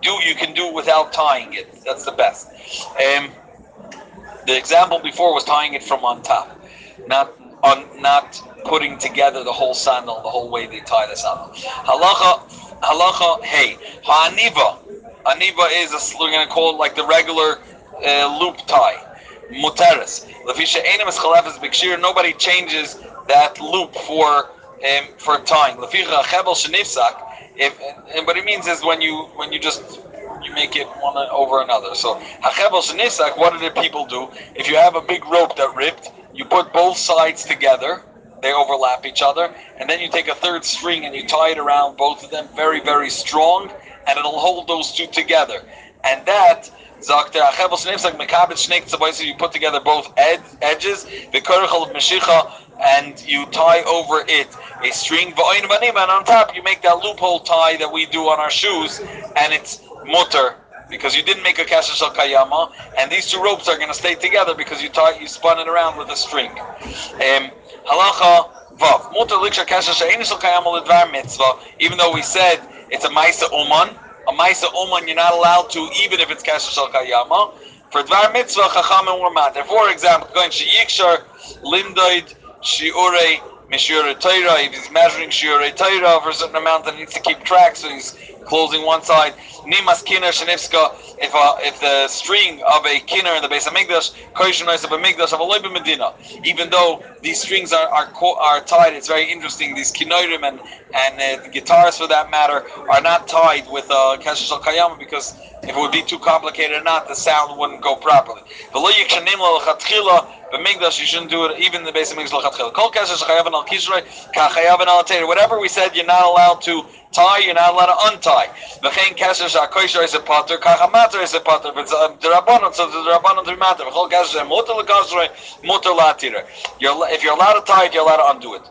A: do you can do without tying it. That's the best. Um, the example before was tying it from on top, not on not putting together the whole sandal, the whole way they tie the sandal. Halacha, halacha, hey, ha'aniva. Aniva is a, we're going to call it like the regular uh, loop tie. Muteris. Lefisha enim is Nobody changes that loop for um, for tying. Leficha chebel shenifsak. If and what it means is when you when you just you make it one over another. So hachebel shenifsak. What did people do? If you have a big rope that ripped, you put both sides together. They overlap each other, and then you take a third string and you tie it around both of them very very strong, and it'll hold those two together. And that Zakter Achebel Shnefsak Mekabit Shnek Tzabois, you put together both ed- edges, of Meshicha, and you tie over it a string, and on top you make that loophole tie that we do on our shoes, and it's mutter because you didn't make a kasha shal kayama, and these two ropes are going to stay together because you tie, you spun it around with a string. Um, halacha vav mutter liksha kasha shal kayama ledvar mitzvah. Even though we said it's a ma'isa uman, a ma'isa uman you're not allowed to even if it's kasha shal kayama. For dvar mitzvah chachamim were matter. For example, going sheyikshar limdoid shiurei Mishura Torah, if he's measuring Shiurei Torah for a certain amount that needs to keep track, so he's closing one side. Nimas Kiner Shanifska, if a, if the string of a Kiner in the base of Migdash, Koishim of a Migdash of a Loiba Medina, even though these strings are, are, are tied, it's very interesting. These Kinorim and, and uh, the guitars for that matter are not tied with uh, Keshesh al Kayama because if it would be too complicated or not, the sound wouldn't go properly. But Migdash, you shouldn't do it even in the base of Migdash. Kol Kesher. Whatever we said, you're not allowed to tie, you're not allowed to untie. V'chein Kesher Shakoisher is a potter, Kachamater is a potter. If it's a um, Derabanon, so the Derabanon to be matter. V'chol Kesher Mutter Lakashrei, Mutter. If you're allowed to tie it, you're allowed to undo it.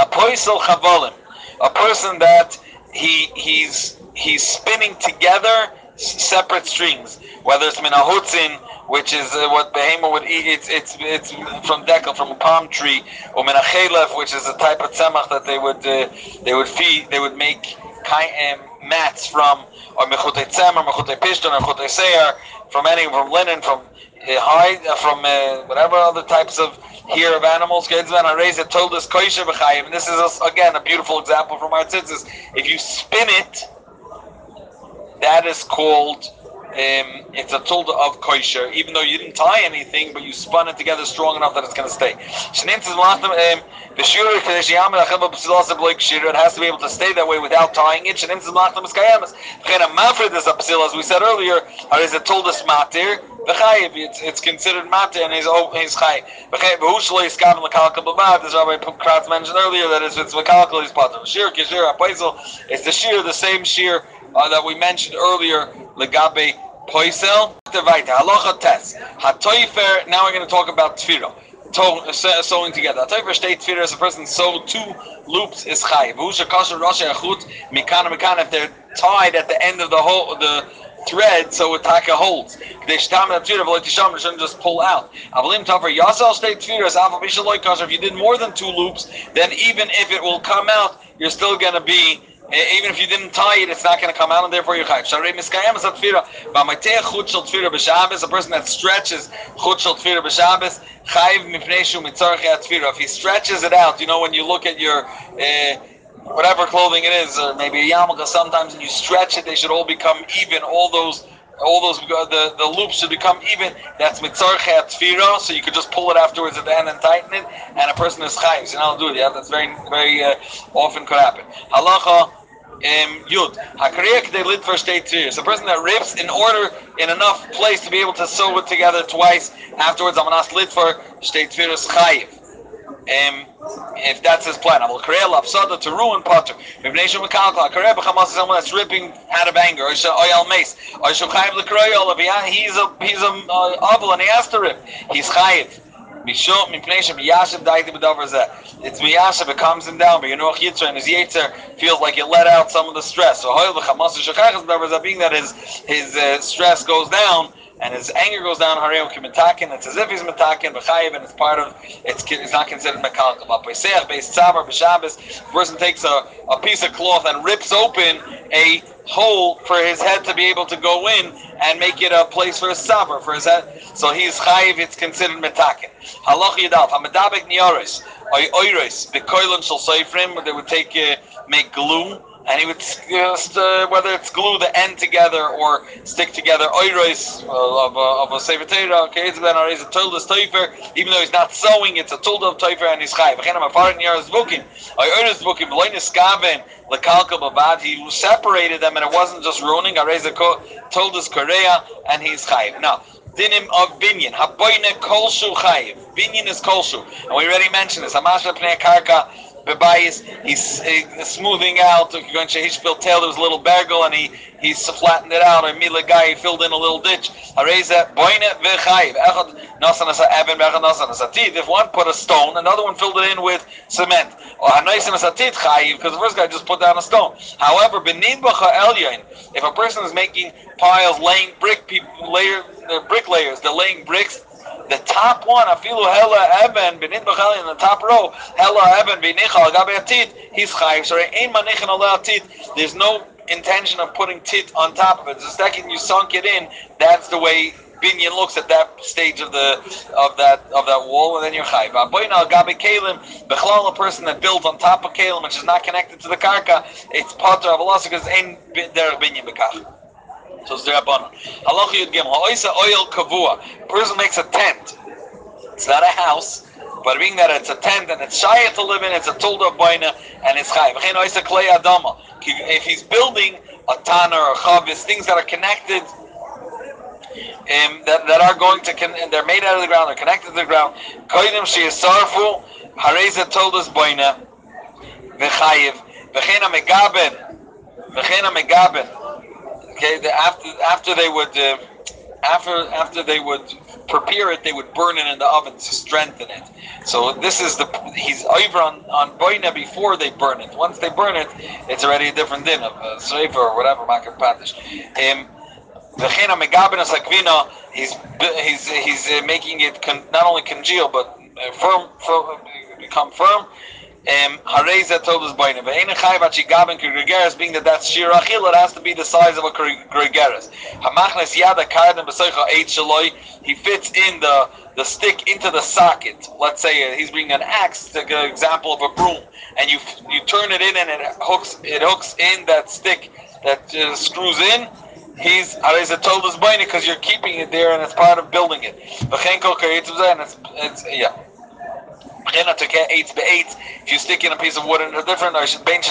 A: A Poisel Chavolim, a person that he he's he's spinning together separate strings, whether it's minahutzin, which is uh, what behema would eat. It's it's it's from dekel, from a palm tree, or minachelef, which is a type of tzemach that they would uh, they would feed. They would make um, mats from, or mechutei tzemer, mechutei pishton, or mechutei seir, from any from linen, from uh, hide, uh, from uh, whatever other types of here of animals. Gedzvan told us koisha b'chayim. And this is again a beautiful example from our tzitzis. If you spin it that is called um, it's a tilde of kosher, even though you didn't tie anything, but you spun it together strong enough that it's going to stay. Um, it has to be able to stay that way without tying it. As we said earlier, is it told us matir? It's, it's considered matir and he's he's chay. As Rabbi Kratz mentioned earlier, that is it's makalkal he's pater. Shir kishir apaisel. It's the shear, the same shear uh, that we mentioned earlier, legabe poisel. Halacha test. Now we're going to talk about. To, sewing together. Hatoifer state tefillah is a person sew two loops is chayiv. V'usha kasher rashi achut mikana mikana. If they're tied at the end of the whole the thread, so taka holds. They shouldn't just pull out. Avalim taver yasal state kasher. If you did more than two loops, then even if it will come out, you're still going to be Even if you didn't tie it, it's not going to come out, and therefore you're chayiv. Sharei miskayem is tefira. B'amatei chut shel tefira b'Shabbos, a person that stretches chut tefira b'Shabbos, chayiv mipnei shu mitzarchei tefira. If he stretches it out, you know, when you look at your uh, whatever clothing it is, or maybe a yarmulke, sometimes and you stretch it, they should all become even. All those, all those, the, the loops should become even. That's mitzarchei tefira, so you could just pull it afterwards at the end and tighten it, and a person is chayiv. So don't do it. Yeah, that's very, very uh, often could happen. Halacha. Um, yud hakariya they lit for state two. It's a person that rips in order in enough place to be able to sew it together twice. Afterwards, I'm gonna lit for state tfiras chayiv. Um, if that's his plan, I will create lapsada to ruin Potter. Mibnation mekalkal. Kareb b'chamas is someone that's ripping out of anger. Or oyal mace. Or shukhayiv l'kroyol. He's a he's a uh, avil and he has to rip. He's chayiv. It's miyashiv. It calms him down. But you know yitzur and his yitzer feels like it let out some of the stress. So hoyel b'chamas shukhayiv b'davar. Being that his his uh, stress goes down and his anger goes down. Hareo kimitakin. It's as if he's mitakin b'chayiv, and it's part of. It's not considered mekalkal. But b'seach beis tzavar b'shabbos, person takes a, a piece of cloth and rips open a hole for his head to be able to go in and make it a place for his saber for his head. So he's chayiv. It's considered mitakin. Halach yidal hamadabek nioris oy oiris bekoilim shel seifrim. They would take uh, make glue and he would just uh, whether it's glue the end together or stick together oiros uh, of a, of a sefer. Okay, it's ben a told of toifer, even though he's not sewing, it's a told of toifer and he's chayv. V'chein am afarit niyar is booking. I oiros booking v'loin iskaven lekalka bavad. He separated them and it wasn't just ruining. A told us korea and he's chayv. Now. Dinim of binyan. Haboyne kolshu chayiv. Binyan is kolshu. And we already mentioned this. Hamasha pnei karka bebayis. He's smoothing out. Hishpil tail. Was a little bagel, and he he's flattened it out. And Mila guy he filled in a little ditch. If one put a stone, another one filled it in with cement. Oh, because the first guy just put down a stone. However. If a person is making piles, laying brick people layer, brick layers, they're laying bricks the top one, afilu hella eben benin b'chali in the top row, hella eben b'nichal gabe atit, he's chayiv. So ein manichin ala atit. There's no intention of putting tit on top of it. The second you sunk it in, that's the way binyan looks at that stage of the of that of that wall, and then you're chayiv. Aboyin gabe kalim, bechlal a person that builds on top of kalim, which is not connected to the karka, it's potter of Allah because ein there binyan bekach. So it's derabbanon. Halacha yud gimel. Ha'oisa oil kavua. Person makes a tent. It's not a house, but being that it's a tent and it's shayat to live in, it's a tulda boina and it's chayiv. V'chein oisa klei adama. If he's building a tana or a chavis, things that are connected. Um, that, that are going to con- they're made out of the ground, they're connected to the ground. Koidim sheyasarfu hareza told us boina v'chayiv v'chein megaben v'chein megaben Okay, the, after after they would uh, after after they would prepare it, they would burn it in the oven to strengthen it. So this is the he's over on on boina before they burn it. Once they burn it, it's already a different din of uh, or whatever makar patish. Um, he's he's he's uh, making it con- not only congeal but uh, firm, firm, become firm um, Hareza told us by Nevein Chayvat Shigaben Gregaris, being that that's Shir Achil, it has to be the size of a Gregaris. Hamachnes Yada Kardan Besoicha Eight Shaloi, he fits in the the stick into the socket. Let's say uh, he's bringing an axe, take an example of a broom, and you you turn it in and it hooks it hooks in that stick that uh, screws in. He's Hareza told us because you're keeping it there and it's part of building it. And it's it's yeah. If you stick in a piece of wood and a different,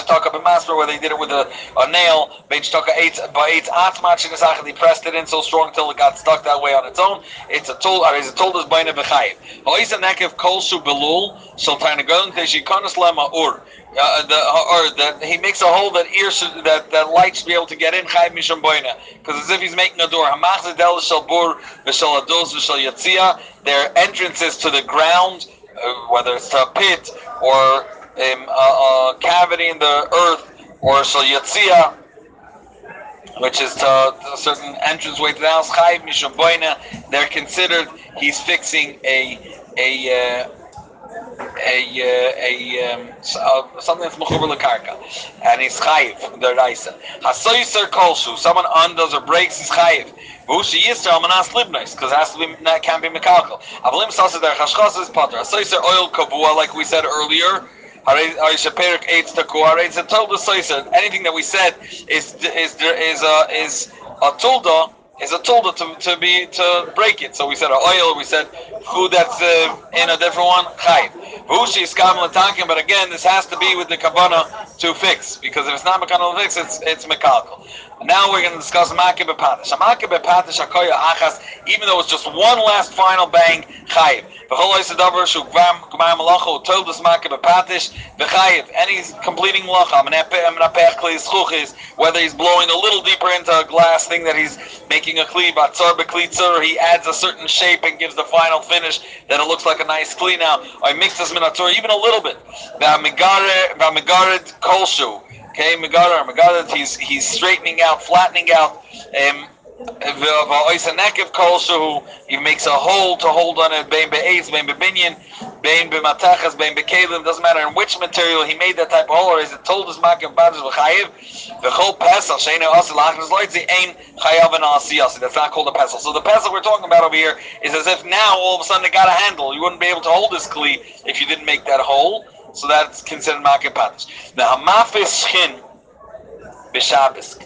A: talk up a master where they did it with a, a nail. Bench talk eight by eight atmach the He pressed it in so strong until it got stuck that way on its own. It's a tool. Or is it told us by nebechayiv? Hois a nekev kol shu belul sultan going to shikonas lema ur. Uh, the, or the, he makes a hole that ear that that light should be able to get in chayv misham boina because as if he's making a door. Hamach del shel bur v'shel ados v'shel yatzia. Their entrances to the ground uh, whether it's a pit or um, a, a, cavity in the earth or shal which is to a certain entranceway to the house, they're considered he's fixing a a uh, a, a, um, uh, something that's mechuber lekarka, and he's chayiv the raisa. Hasoyser kolshu, someone undoes or breaks his chayiv. Vushi yisrael manas libnos, because it has to be that can't be mekalkel. Avalim sasa der chashchas is potter. Hasoyser oil kavua, like we said earlier. Anything that we said is is is uh, is a tulda is a tool to, to be to break it. So we said oil, we said food that's uh, in a different one, chayv. Vushi is talking, but again, this has to be with the kavana to fix because if it's not to fix, it's it's mekalkal. Now we're going to discuss Makib Bepatish. Makib Bepatish Akoya Achas, even though it's just one last final bang, Chayiv. Any completing malacha, whether he's blowing a little deeper into a glass thing that he's making a kli, or he adds a certain shape and gives the final finish that it looks like a nice kli now, I mix this minatur even a little bit. kolshu. Okay, Megadar, Megadar, he's he's straightening out, flattening out. Um, he makes a hole to hold on it. Bein be'etz, bein be'binyan, bein be'matachas, bein be'kelim. Doesn't matter in which material he made that type of hole, or is it told us makim badus v'chayiv? The whole pesach sheinu asil lachnas loitzi ain chayav and asiyasi. That's not called a pesach. So the pesach we're talking about over here is as if now all of a sudden it got a handle. You wouldn't be able to hold this kli if you didn't make that hole. So that's considered makim padish. The hamafis shin b'Shabbos.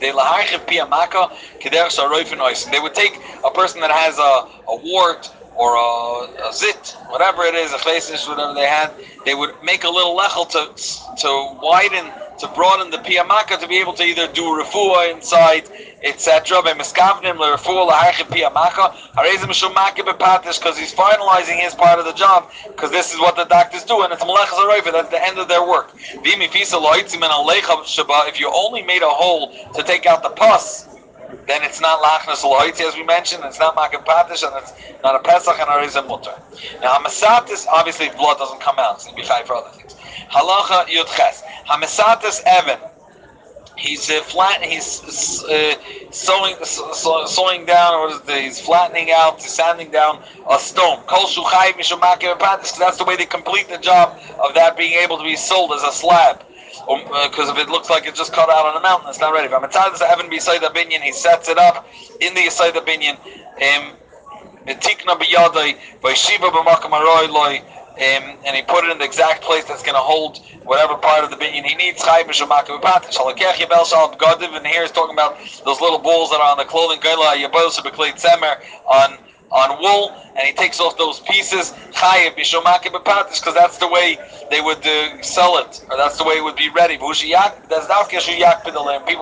A: They would take a person that has a, a wart or a, a zit, whatever it is, a faces, whatever they had, they would make a little lechel to to widen, to broaden the piyamaka to be able to either do refuah inside etc. Because he's finalizing his part of the job, because this is what the doctors do, and it's malachas aroifa. That's the end of their work. If you only made a hole to take out the pus, then it's not lachnas loitzi as we mentioned. It's not makim patish, and it's not a pesach and a mutter. Now hamasatis, obviously blood doesn't come out. It's going to be fine for other things. Halacha yudches hamasatis evan he's uh, flat. He's uh, sewing, sewing down, or he's flattening out, he's sanding down a stone. Because that's the way they complete the job of that being able to be sold as a slab. Because um, uh, if it looks like it's just cut out on a mountain, it's not ready. If Evan beside the binyan, he sets it up in the side the binyan. Um, Tikna biyadai by Shiva b'makam um, and he put it in the exact place that's going to hold whatever part of the binyan he needs. And here he's talking about those little balls that are on the clothing on on wool, and he takes off those pieces. Because that's the way they would uh, sell it, or that's the way it would be ready. People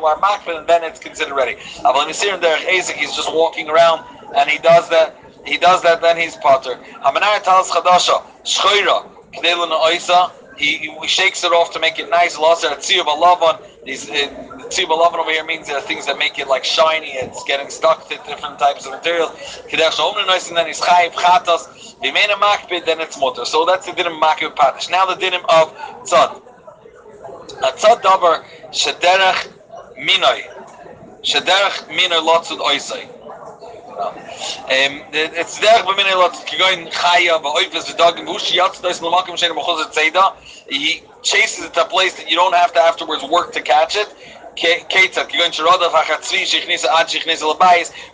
A: are makpid, and then it's considered ready. He's just walking around, and he does that he does that, then he's potter. Hamanar talas chadasha shchoira k'delin oisa. He, he shakes it off to make it nice. Laser tziyuv alavan. These tziyuv alavan over here means are things that make it like shiny. It's getting stuck to different types of materials. Kedesh omrin nice, and then he's chayiv chatas. V'meina makbid, then it's mutter. So that's the dinim makbid padish. Now the dinim of tzad. A tzad davar shederach minoi. Shederach minoi lotzud oisai. Shein b'chozet tzeda. He chases it to a place that you don't have to afterwards work to catch it. Shirada v'achatzvi shechnisa ad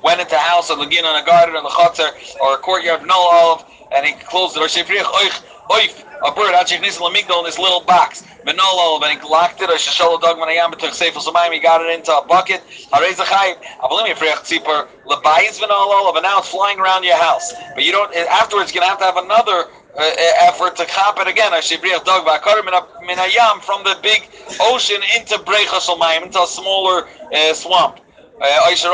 A: went into a house or lagin on a garden or the chotzer or a courtyard no olive and he closed it or shefrich oich a shechnisa l'migdal in this little box. Benol and he locked it. Show the dog when am took safe for He got it into a bucket. Harei zachayim. I believe me, Frech Tzipor lebayis benol and now it's flying around your house. But you don't. Afterwards, you're gonna have to have another. Uh, effort to cop it again. A dog back from the big ocean into Brechas into a smaller uh, swamp. This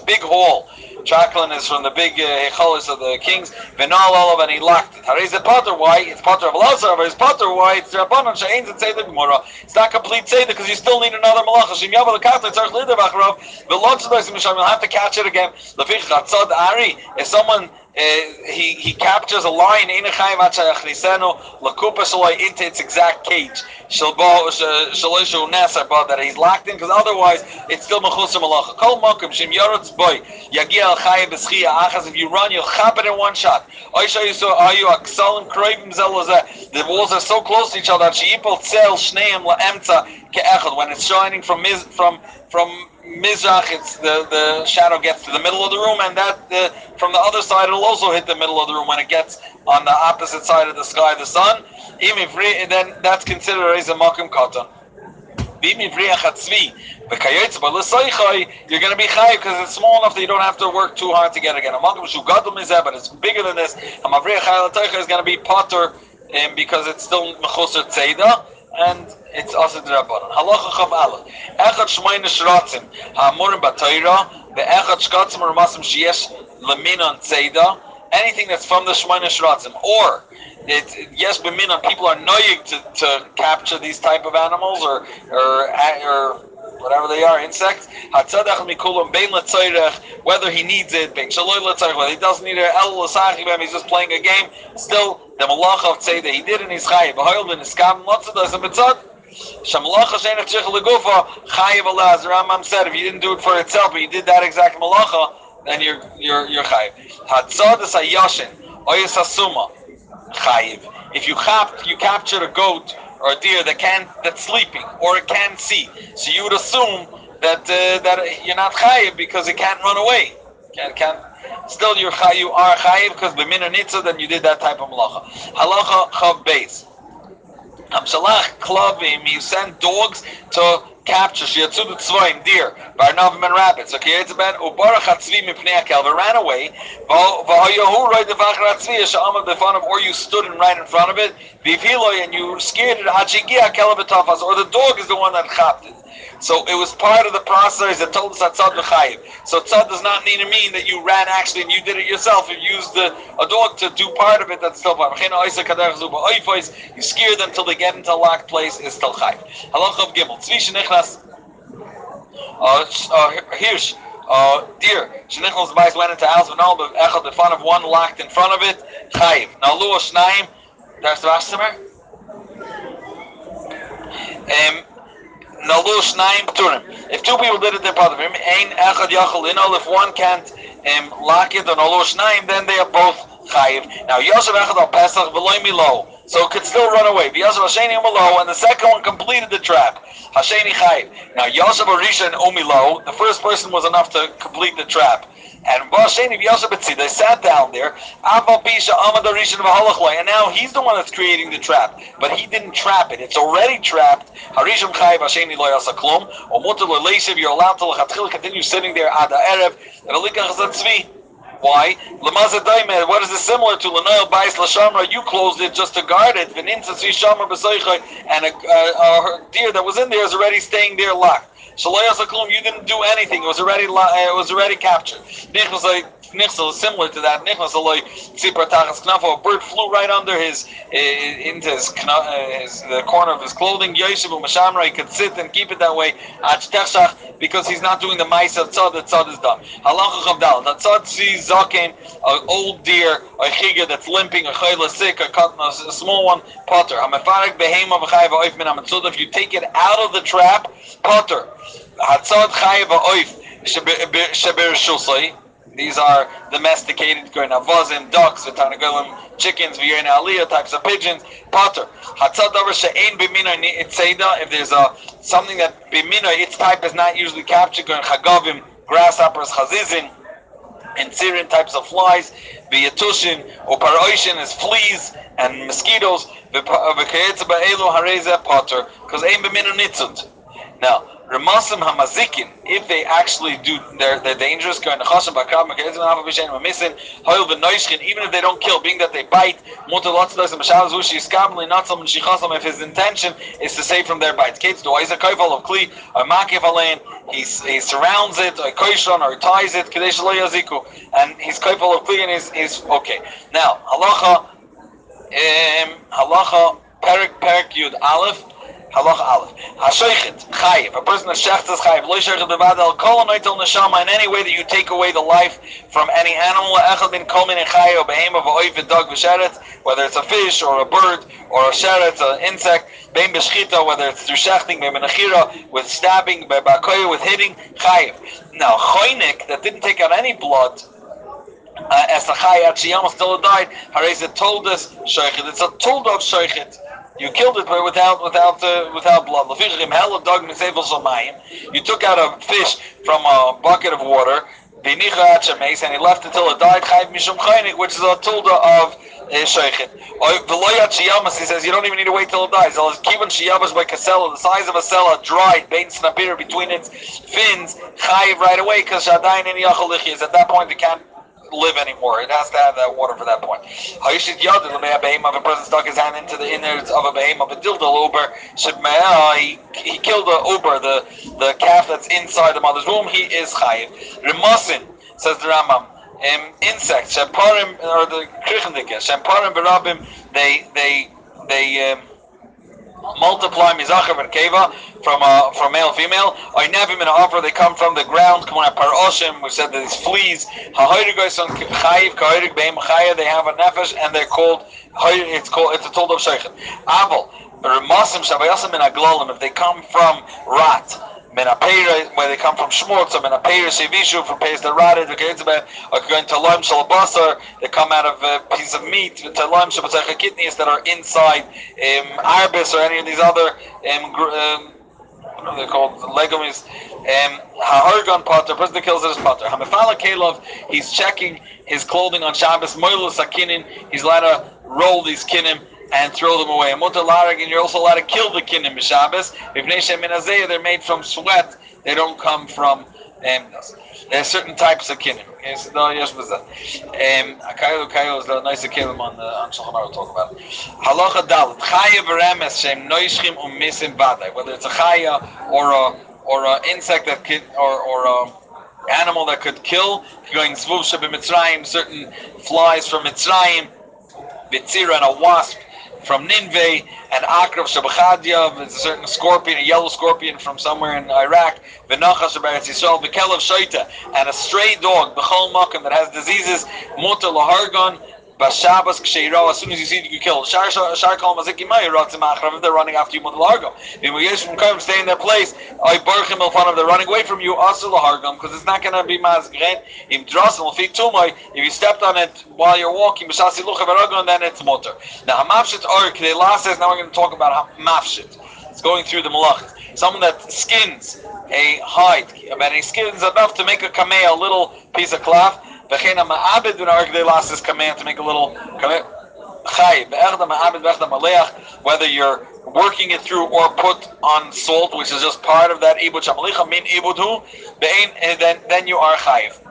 A: big hall. Chaklin is from the big Hecholis uh, of the kings. Venal Olav, and he locked it. Potter, why? It's Potter of Lazar, but it's Potter, why? It's Rabbanon, and Seder Gemara. It's not complete Seder because you still need another Malacha. Shim Yavel, the Kata, Tzarch Lider Bacharov, the Lodz of Misham, you'll have to catch it again. Lefich Chatzad Ari, if someone he, he captures a lion in a chayim lakupa into its exact cage. But that he's locked in because otherwise it's still mechusar malacha. Kol mokum shim yorotz boy yagia al chayim b'schia achas. If you run, you'll chop it in one shot. Oisha you are you aksalim kroivim zelozeh. The walls are so close to each other. Sheipol tzel shneim laemtza ke'echad. When it's shining from from from Mizrach, it's the, the shadow gets to the middle of the room, and that the, from the other side it'll also hit the middle of the room when it gets on the opposite side of the sky, the sun. Then that's considered as a makim katan. You're going to be chai because it's small enough that you don't have to work too hard to get again. A makim shu gadol but it's bigger than this. A mavriyah chai is going to be potter um, because it's still mechuser tzeda and it's also the rabbanon. Halacha chav aleph. Echad shmoyne shratzim ha'amurim b'toira ve'echad shkatzim ramasim sheyesh leminon tzeda. Anything that's from the shmoyne shratzim or it, yes, b'minon people are noyig to, to capture these type of animals or or or whatever they are, insects. Mikulam letzayrech, whether he needs it, letzayrech, whether he doesn't need it, el he's just playing a game. Still, the malach of say that he did in his chayiv. V'hoyel ben iskam lotzadas and betzad. Shamalacha she'enach tzich legufa chayiv said if you didn't do it for itself, but you did that exact malacha, then you're you're you're chayiv. Chayiv. If you cap you captured a goat or a deer that can that's sleeping or it can't see. So you would assume that uh, that you're not chayiv because it can't run away. Can't can't. Still, you're chayiv, you are chayiv because b'mina nitza, then you did that type of malacha. Halacha chav beis. Hamshalach klavim. You send dogs to capture shiatzu the tzvaim deer barnavim and rabbits. Okay, it's about ubarach hatzvi mipnei akel. ran away. V'hayahu right the vachar hatzvi sha'amad befanov, or you stood and right in front of it. V'ivhiloi and you scared it. Hachigia akel or the dog is the one that chapped it. So it was part of the process that told us that tzad v'chayiv. So tzad does not need to mean that you ran actually and you did it yourself. You used the, a dog to do part of it. That's still part. You scare them till they get into a locked place. Is still chayiv. Halach of gimel. Tzvi shenichnas. Uh, uh, Hirsch. Uh, deer. Shenichnas bais went into house v'nal echad the front of one locked in front of it. Chayiv. Now lu shnaim. There's the Rastamer. Um. If two people did it, they're part of him. Ein Echad Yachal Inol. If one can't um, lock it on Nalush Naim, then they are both Chayiv. Now Yosef Echad Al Pesach V'loy Milo. So it could still run away. Yosef Hasheni Umilo, and the second one completed the trap. Hasheni Chayiv. Now Yosef Arisha and Umilo, the first person was enough to complete the trap. And they sat down there. And now he's the one that's creating the trap. But he didn't trap it. It's already trapped. You're allowed to continue sitting there ad erev. Why? What is this similar to? Lenoil Bais Lashamra, you closed it just to guard it. And a, a, a deer that was in there is already staying there locked. You didn't do anything. It was already it was already captured. Similar to that. Nichnas aloi tzipar tachas knafo. A bird flew right under his into his, his the corner of his clothing. Yoshev Mashamra he could sit and keep it that way. because he's not doing the ma'isa tzad. The tzad is done. Halacha chavdal. The tzad sees zaken, an old deer, a chiga that's limping, a chayla sick, a a small one. Potter. Hamafarek behema v'chayiv oif min If you take it out of the trap, potter. Hatzad chayiv oif. Shusay. These are domesticated goinavozim, ducks, v'tarnagolim, chickens, v'yerin aliyah, types of pigeons, potter. If there's a, something that b'mino, its type is not usually captured, going chagavim, grasshoppers, chazizim, and Syrian types of flies, v'yatushin, or paroishin is fleas and mosquitoes, v'kayetza ba'elu hareza potter, because ein b'mino nitzut. Now, Ramasim Hamazikin, if they actually do, they're, they're dangerous, even if they don't kill, being that they bite, if his intention is to save from their bites. Kids do, kaifal of kli, or makif he surrounds it, or koishon, or ties it, and he's kaifal of kli, and he's, he's okay. Now, halacha, um, halacha, perik, perik, yud, aleph, Halach Aleph. Hashoichet, Chayiv. A person that shechts is Chayiv. Lo yishaychet bevad el kol noitel neshama in any way that you take away the life from any animal. Echad bin kol min chayiv, behema, v'oiv, v'dog, v'sheret. Whether it's a fish or a bird or a sheret, an insect. Bein b'shchita, whether it's through shechting, bein b'nechira, with stabbing, be'bakoya, with hitting. Chayiv. Now, choinik, that didn't take out any blood, uh, as the chayat, she almost still died. Hareza told us shaychit. It's a told of shaychit. You killed it but without without uh, without blood. You took out a fish from a bucket of water, and he left it till it died. Which is a tilda of Sheikhet. He says you don't even need to wait till it dies. Kivan shiyabas by kasela, the size of a sella, dried, bain snapir between its fins, chayiv right away because shadayin in yachal At that point, they can't live anymore. It has to have that water for that point. Hayishit yadin behem of a person stuck his hand into the innards of a behem of a dildal uber. He, he killed the uber, the the calf that's inside the mother's womb. He is chayiv. Remasin says the Rambam. Um, insects, shemparim or the krichendike, shemparim berabim. They they they. Um, multiply mizacher and keva from uh, from male female. I never in an offer. They come from the ground. Come on, paroshim. We said that these fleas. They have a nefesh and they're called. It's called. It's a told of sheikhet. Aval. Masim shabayasim in aglolim. If they come from rat menapera, where they come from shmutz, or menapera sevishu from the rotted, or going to lime shalabasar, they come out of a piece of meat, to lime shabbatach kidneys that are inside um, arbis or any of these other um, um, what are they called? Legumes. Um, Hahargan potter, person that kills it is potter. Hamefala Kalov, he's checking his clothing on Shabbos. Moilu Sakinin, he's allowed to roll these kinim and throw them away. And you're also allowed to kill the kinim b'Shabbos. If they're made from sweat. They don't come from um, there are certain types of kinim. Okay, so no, yes, was that. Um, akayu akayu is the nice kinim on the on Shulchan Aruch talk about. Halacha dal chaya v'remes shem noishchim umisim badai. Whether it's a chaya or a or an insect that could or or a animal that could kill, going zvuv Mitzrayim, certain flies from Mitzrayim, bitzira and a wasp from Nineveh, and Akrav Shabachadya, a certain scorpion, a yellow scorpion from somewhere in Iraq, V'nachas Shabbat Yisrael, V'kelev Shaita, and a stray dog, B'chol Makam, that has diseases, Muta Lahargon, Bashabas Ksheira, as soon as you see you kill. Shar Kal Maziki Maya, Ratzim Achrav, if they're running after you, Mudlargo. If we from Kaim stay in their place, I Barchim Ilfan, if they're running away from you, Asul Lahargam, because it's not going to be Mazgren. Im Tumai, if you stepped on it while you're walking, Bashasi Lucha Veragon, then it's Mutter. Now, Hamafshit Ark, the last says, now we're going to talk about Hamafshit. It's going through the Malach. Someone that skins a hide, and he skins enough to make a kameh, a little piece of cloth, V'chein ma'abed v'narg they lost his command to make a little chay. Whether you're working it through or put on salt, which is just part of that ibud shamalicha min ibudhu, and eh, then then you are chayiv.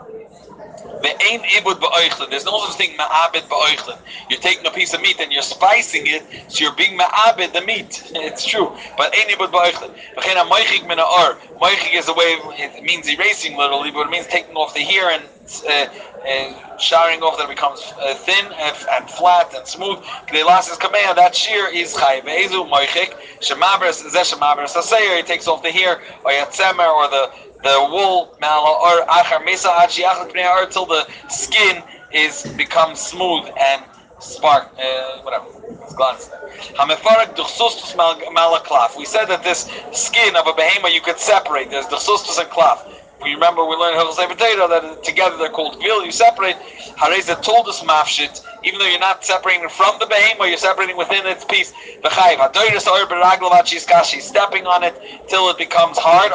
A: Ve'ein ibud. There's no such thing ma'abed ba'oichlin. You're taking a piece of meat and you're spicing it, so you're being ma'abed the meat. It's true. But ein ibud ba'oichlin. V'chein ha'moichik min ha'or. Moichik is a way, it means erasing literally, but it means taking off the hair and uh, uh, showering off that becomes uh, thin and, and, flat and smooth. K'dei kameya, that shear is chay. Ve'ezu moichik. Shemabres, zeh shemabres. Saseir, he takes off the hair, or yatzemer, or the the wool or achar mesa until the skin is becomes smooth and spark uh, whatever it's. We said that this skin of a behemoth you could separate. There's the sustus and klaf. We remember we learned Hilchos Potato that together they're called gvil. You separate. Hareza told us mafshit, even though you're not separating from the behemoth, you're separating within its piece. V'chayv hadoyres or beraglav stepping on it till it becomes hard.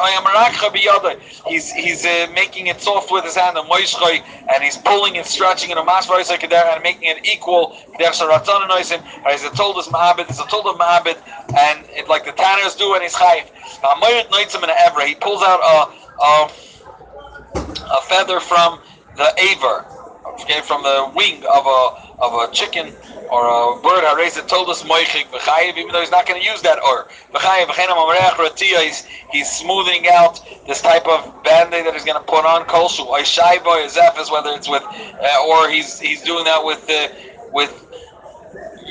A: He's he's uh, making it soft with his hand and he's pulling and stretching it and making it equal. Hareza told us ma'abed. It's a told of ma'abed, and it like the tanners do, and he's chayv. He pulls out a. a a feather from the aver, okay, from the wing of a of a chicken or a bird. Hareza told us moichik v'chayiv, even though he's not going to use that or v'chayiv v'chenem amreach. He's he's smoothing out this type of band-aid that he's going to put on kolshu. Oishaybo is whether it's with uh, or he's he's doing that with uh, with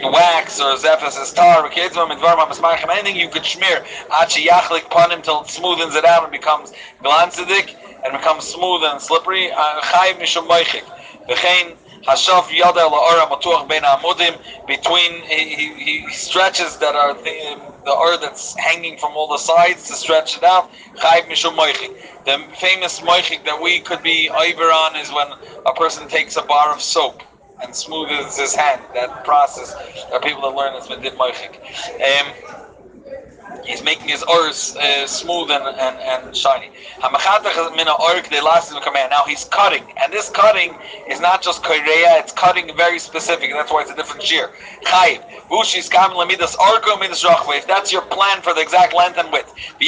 A: wax or zephas tar, kids machem, anything you could smear, achi yachlik panim till it smoothens it out and becomes glanzidik and becomes smooth and slippery. Uh, Chayiv mishum moichik. V'chein Hashav yada la'ora matuach ben amudim between he, he, stretches that are the, the or that's hanging from all the sides to stretch it out. Chayiv mishum moichik. The famous moichik that we could be over on is when a person takes a bar of soap and smooths his hand. That process, there are people that learn this did moichik. Um, He's making his ors uh, smooth and, and, and shiny. Now he's cutting, and this cutting is not just korea, it's cutting very specific, and that's why it's a different shear. If that's your plan for the exact length and width. If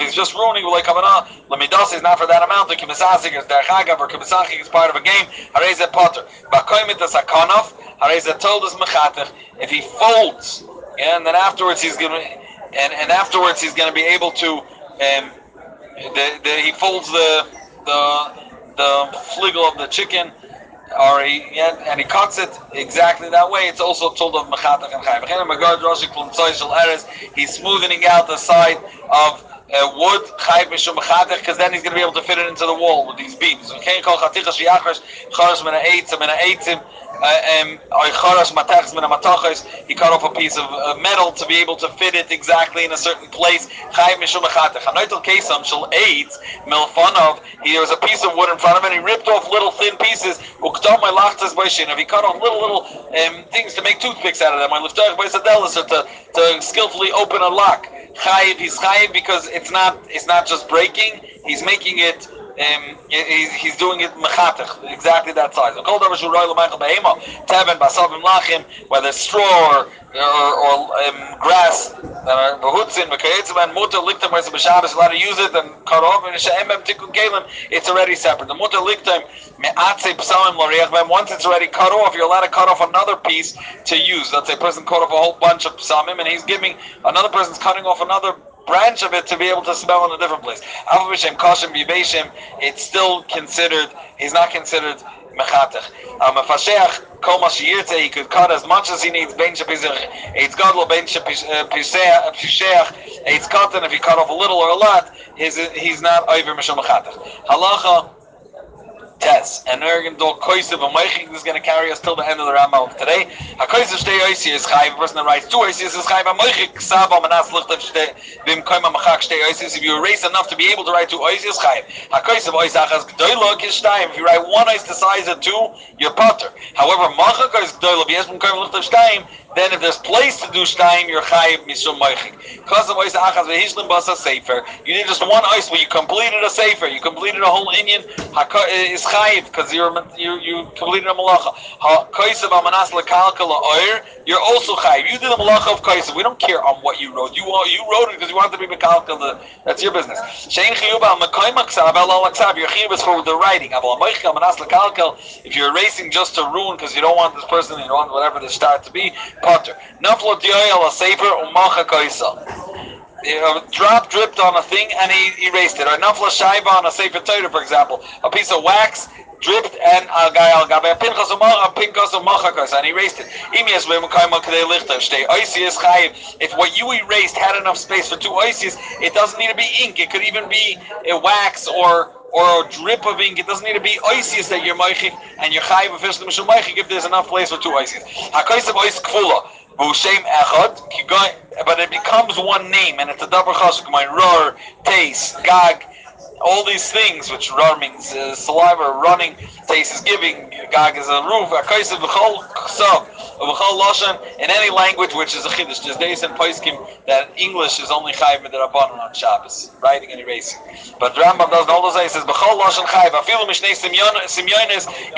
A: he's just ruining like Lamidas is not for that amount, the Kimisasik is Derchagav or Kimisasik is part of a game, Hareza Potter. Bakoimit the Sakonov, Hareza told us Mechatech, if he folds, and then afterwards he's gonna, and, and afterwards he's gonna be able to, um, the, the, he folds the the the fligel of the chicken, or he and he cuts it exactly that way. It's also told of mechatach and chayv. He's smoothing out the side of uh, wood chayv mishum because then he's going to be able to fit it into the wall with these beams. Okay, call chatichas shiachas charas mina eitzim mina he cut off a piece of uh, metal to be able to fit it exactly in a certain place. There was a piece of wood in front of him and he ripped off little thin pieces. He cut off little little um, things to make toothpicks out of them, to, to skillfully open a lock. He's chayiv because it's not it's not just breaking, he's making it um, he's, he's doing it mechatech, exactly that size. Taben basavim lachim, Whether straw or, or, or um, grass, behutzin, mekayetzim, mutter liktam, where b'shabbos allowed to use it and cut off, and she'emem it's already separate. The mutter liktam, me'atze p'samim l'riach, once it's already cut off, you're allowed to cut off another piece to use. Let's say a person cut off a whole bunch of psalmim, and he's giving, another person's cutting off another branch of it to be able to smell in a different place. It's still considered, he's not considered mechatech. Um, a fasheach, kol he could cut as much as he needs, ben shapizich, eitz gadlo, ben shapizich, eitz cotton, if he cut off a little or a lot, he's, he's not over mishal mechatech. Halacha, Tes. And a koisiv, and Meichik is going to carry us till the end of the Rambam of today. A koisiv stay oisi is chayv, a person that writes two oisi is chayv, a Meichik sav am anas lichtav stay, vim koim am achak stay oisi if you erase enough to be able to write two oisi is chayv. A koisiv oisi achas gdoilo kish if you write one oisi the size of two, you're potter. However, machak oisi gdoilo, yes, vim koim lichtav stay, then if there's place to do shtaim, you're chayiv misum moichik. Because of ois achas vehishlim basa sefer, you need just one ois where you completed a sefer, you completed a whole Indian eh, is chayiv because you you completed a malacha. Kaisav amanas lekalka oir, you're also chayiv. You did a malacha of kaisav. We don't care on what you wrote. You you wrote it because you wanted to be mekalka. That's your business. Shein chiyuba mekaymaksav el alaksav. Your chiyuv is for the writing. Aval moichik amanas lekalka. If you're erasing just to ruin because you don't want this person, you don't want whatever the start to be potter. Naflo dioyel a sefer umacha kaisa. Drop dripped on a thing and he erased it. Or nafla shaiba on a sefer Torah, for example, a piece of wax dripped and a guy al gabe pinchas a pinchas umacha and erased it. Imias v'mukayma kadei lichter stay. Oisius chayiv. If what you erased had enough space for two oisius, it doesn't need to be ink. It could even be a wax or or a drip of ink. It doesn't need to be oisius that you're moichik and you're chayiv officially mishum moichik if there's enough place for two oisius. Hakaisav ois kfula. But it becomes one name, and it's a double chasuk. My roar, taste, gag, all these things, which rar means uh, saliva, running, taste is giving, gag is a roof, akaisav b'chol ksav, b'chol loshan, in any language which is a chiddush. There's days in Paiskim that English is only chayv with the rabbanon on Shabbos, writing and erasing. But Rambam doesn't all those days. Says b'chol loshan chayv. Mishnei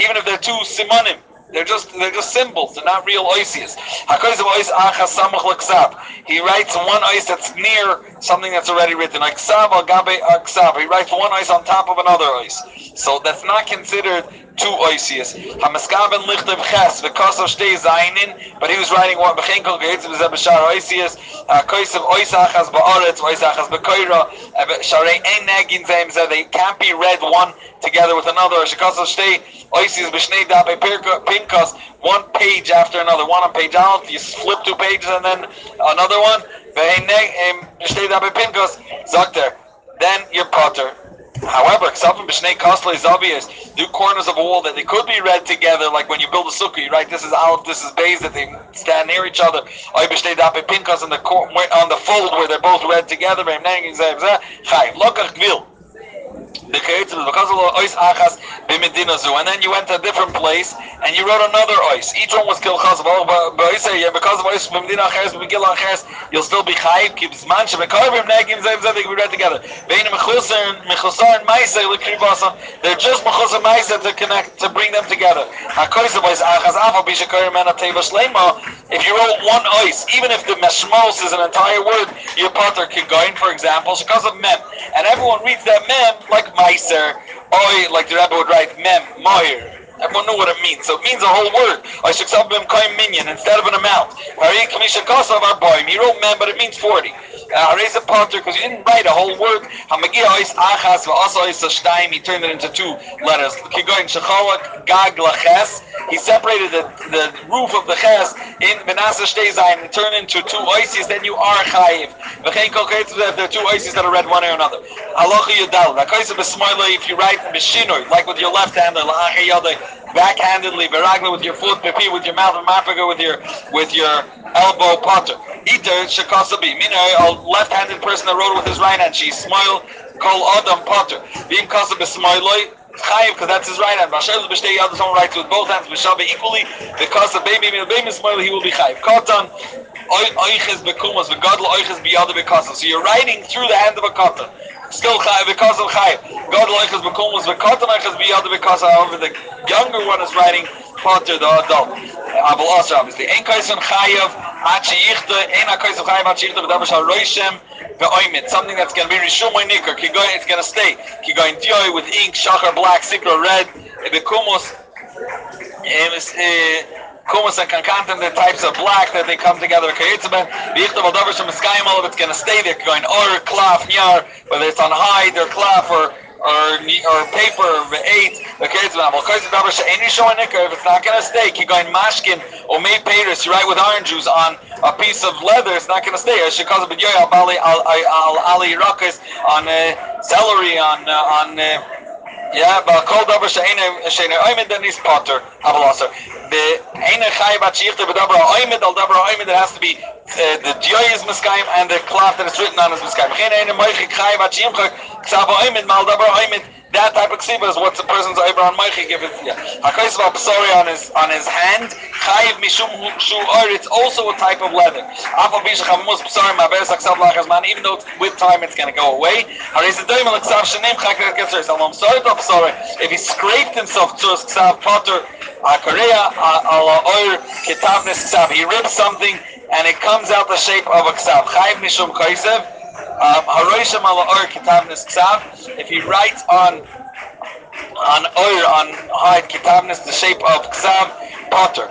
A: even if they're two simonim. They're just they're just symbols. They're not real oisias. He writes one ice that's near something that's already written. Like He writes one ice on top of another ice. So that's not considered two oisias. Hamaskaven lichtem ches v'kosav shtei zainin, but he was writing one b'chein kol geitz v'zeh b'shar oisias, uh, koisav oisachas ba'aretz, oisachas b'koira, uh, sharei ein negin zeh zeh, they can't be read one together with another. Shikosav shtei oisias b'shnei dabe pinkas, one page after another, one on page out, you flip two pages and then another one, v'hein shtei dabe pinkas, zakter, then you're potter. However, Ksavim B'Shnei Kosle is obvious. Do corners of a wall that they could be read together, like when you build a sukkah, write this is Aleph, this is Beis, that they stand near each other. Pinkas on the on the fold where they're both read together. Gvil because of and then you went to a different place and you wrote another ois. Each one was kil chazav. Because of ois b'medina acheres acheres, you'll still be chayiv. Keep zman shemekarvim negim. They can be read together. They're just mechusar ma'aseh to connect to bring them together. If you wrote one ois, even if the meshmos is an entire word, your potter can go in, for example, because of mem, and everyone reads that mem like Meiser, Oi, like the Rebbe would write, Mem, Moir. Everyone knew what it means. So it means a whole word. I should sub him minyan instead of an amount. He wrote man, but it means 40. Uh, raise a potter because you didn't write a whole word. He turned it into two letters. He separated the, the roof of the ches in Menasa Shteizayin and turned into two oises, then you are chayiv. If there are two oises that are read one or another. If you write Mishinoy, like with your left hand, backhandedly, beragla with your foot, pepi with your mouth, and mafaga with your with your elbow potter. Iter shakasabi, meaning a left-handed person that wrote with his right hand. She smile, call Adam potter. Being kasabi smiloi. Chayiv, because that's his right hand. Vashem b'shtei yad, someone writes with both hands, b'shabe equally. Because of baby, baby smile, he will be chayiv. Katan, oiches bekumas, v'gadl oiches biyada bekasa. So you're writing through the hand of a katan still chayiv because of chayiv. God loichas bekumas v'katan loichas biyada because however the younger one is writing potter the adult. Abel also obviously. Ein kaisan chayiv achi yichta, ein a kaisan chayiv achi yichta v'davar shal roishem ve'oimit. Something that's going to be rishum nikar. It's going to stay. Ki going dioi with ink, shachar black, sikra red, bekumos. Kumas and Kankantan, the types of black that they come together. Kayitzben, Vichtav al Davar Shem all of it's going to stay there, going or klaf, nyar, whether it's on hide or klaf or or or paper or eight. Okay, it's not. If it's not going to stay, keep going mashkin or made paters. You write with orange juice on a piece of leather. It's not going to stay. It should cause a bit al ali rakas on uh, celery on uh, on. Uh, yeah, but kol davar she'ene she'ene oimed then is potter avalaser. The ene chay bat shichte bedavar oimed al davar oimed there has to be uh, the joy is miskaim and the cloth that is written on is miskaim. Geen ene moichik chay bat shimchak ksav oimed mal davar oimed that type of ksiva is what the person's over on Meichi give it. Yeah. Sorry on his on his hand. Chayiv mishum shu or it's also a type of leather. Afal aksav lachas man. Even though with time it's going to go away. Haris the doim aksav shenim chakret getzer. I'm sorry to sorry if he scraped himself to ksav potter akareya ala ksav. He ripped something and it comes out the shape of a ksav. Chayiv mishum kaisev. Um, if he writes on on oir on hide the shape of ksav potter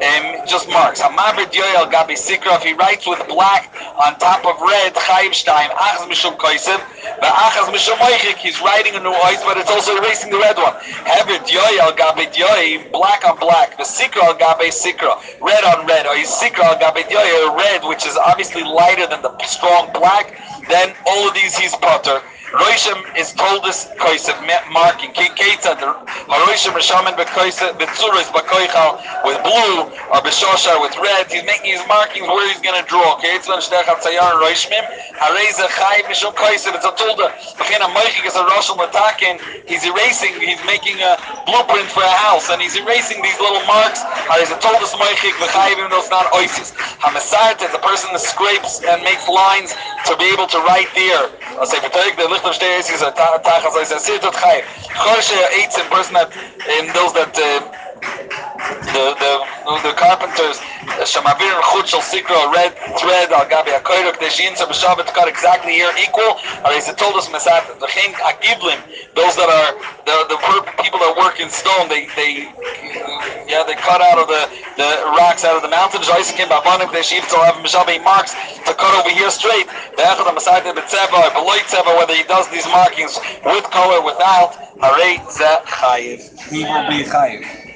A: um, just marks. Hamaber dioyel gabi sikra if he writes with black on top of red chayim shtaim achaz mishum koisev achaz mishum he's writing a new ois but it's also erasing the red one. Hever dioyel gabi dioy black on black the sikra gabi sikra red on red or sikra gabi dioy red which is obviously lighter than the strong black? Then all of these he's potter. Roishim is told this koisev marking. The Roishim Rishamin bekoisev betzuris bakoichal with blue or beshoshar with red. He's making his markings where he's going to draw. Keita shtechat sayar Roishmim hareza chayv mishum koisev. It's a tulda. Bechina moichik is a roshel matakin. He's erasing. He's making a blueprint for a house and he's erasing these little marks. Hareza toldus moichik v'chayv even though it's not oisis. Hamesart is a person that scrapes and makes lines to be able to write there. I'll say first of all, it's a tachas, it's a sit-tot chai. Choy she eats a person that knows that the the the carpenters shamavir chut shel a red thread al gabi akoyrok the shinsa b'shabbat cut exactly here equal. Or he told us mesat the king agiblim those that are the the people that work in stone they they yeah they cut out of the the rocks out of the mountains. Isaac came by the sheep to have mishabe marks to cut over here straight. The echad masad betzeva or beloy tzeva whether he does these markings with color without. Harei ze chayiv.
B: He will be chayiv.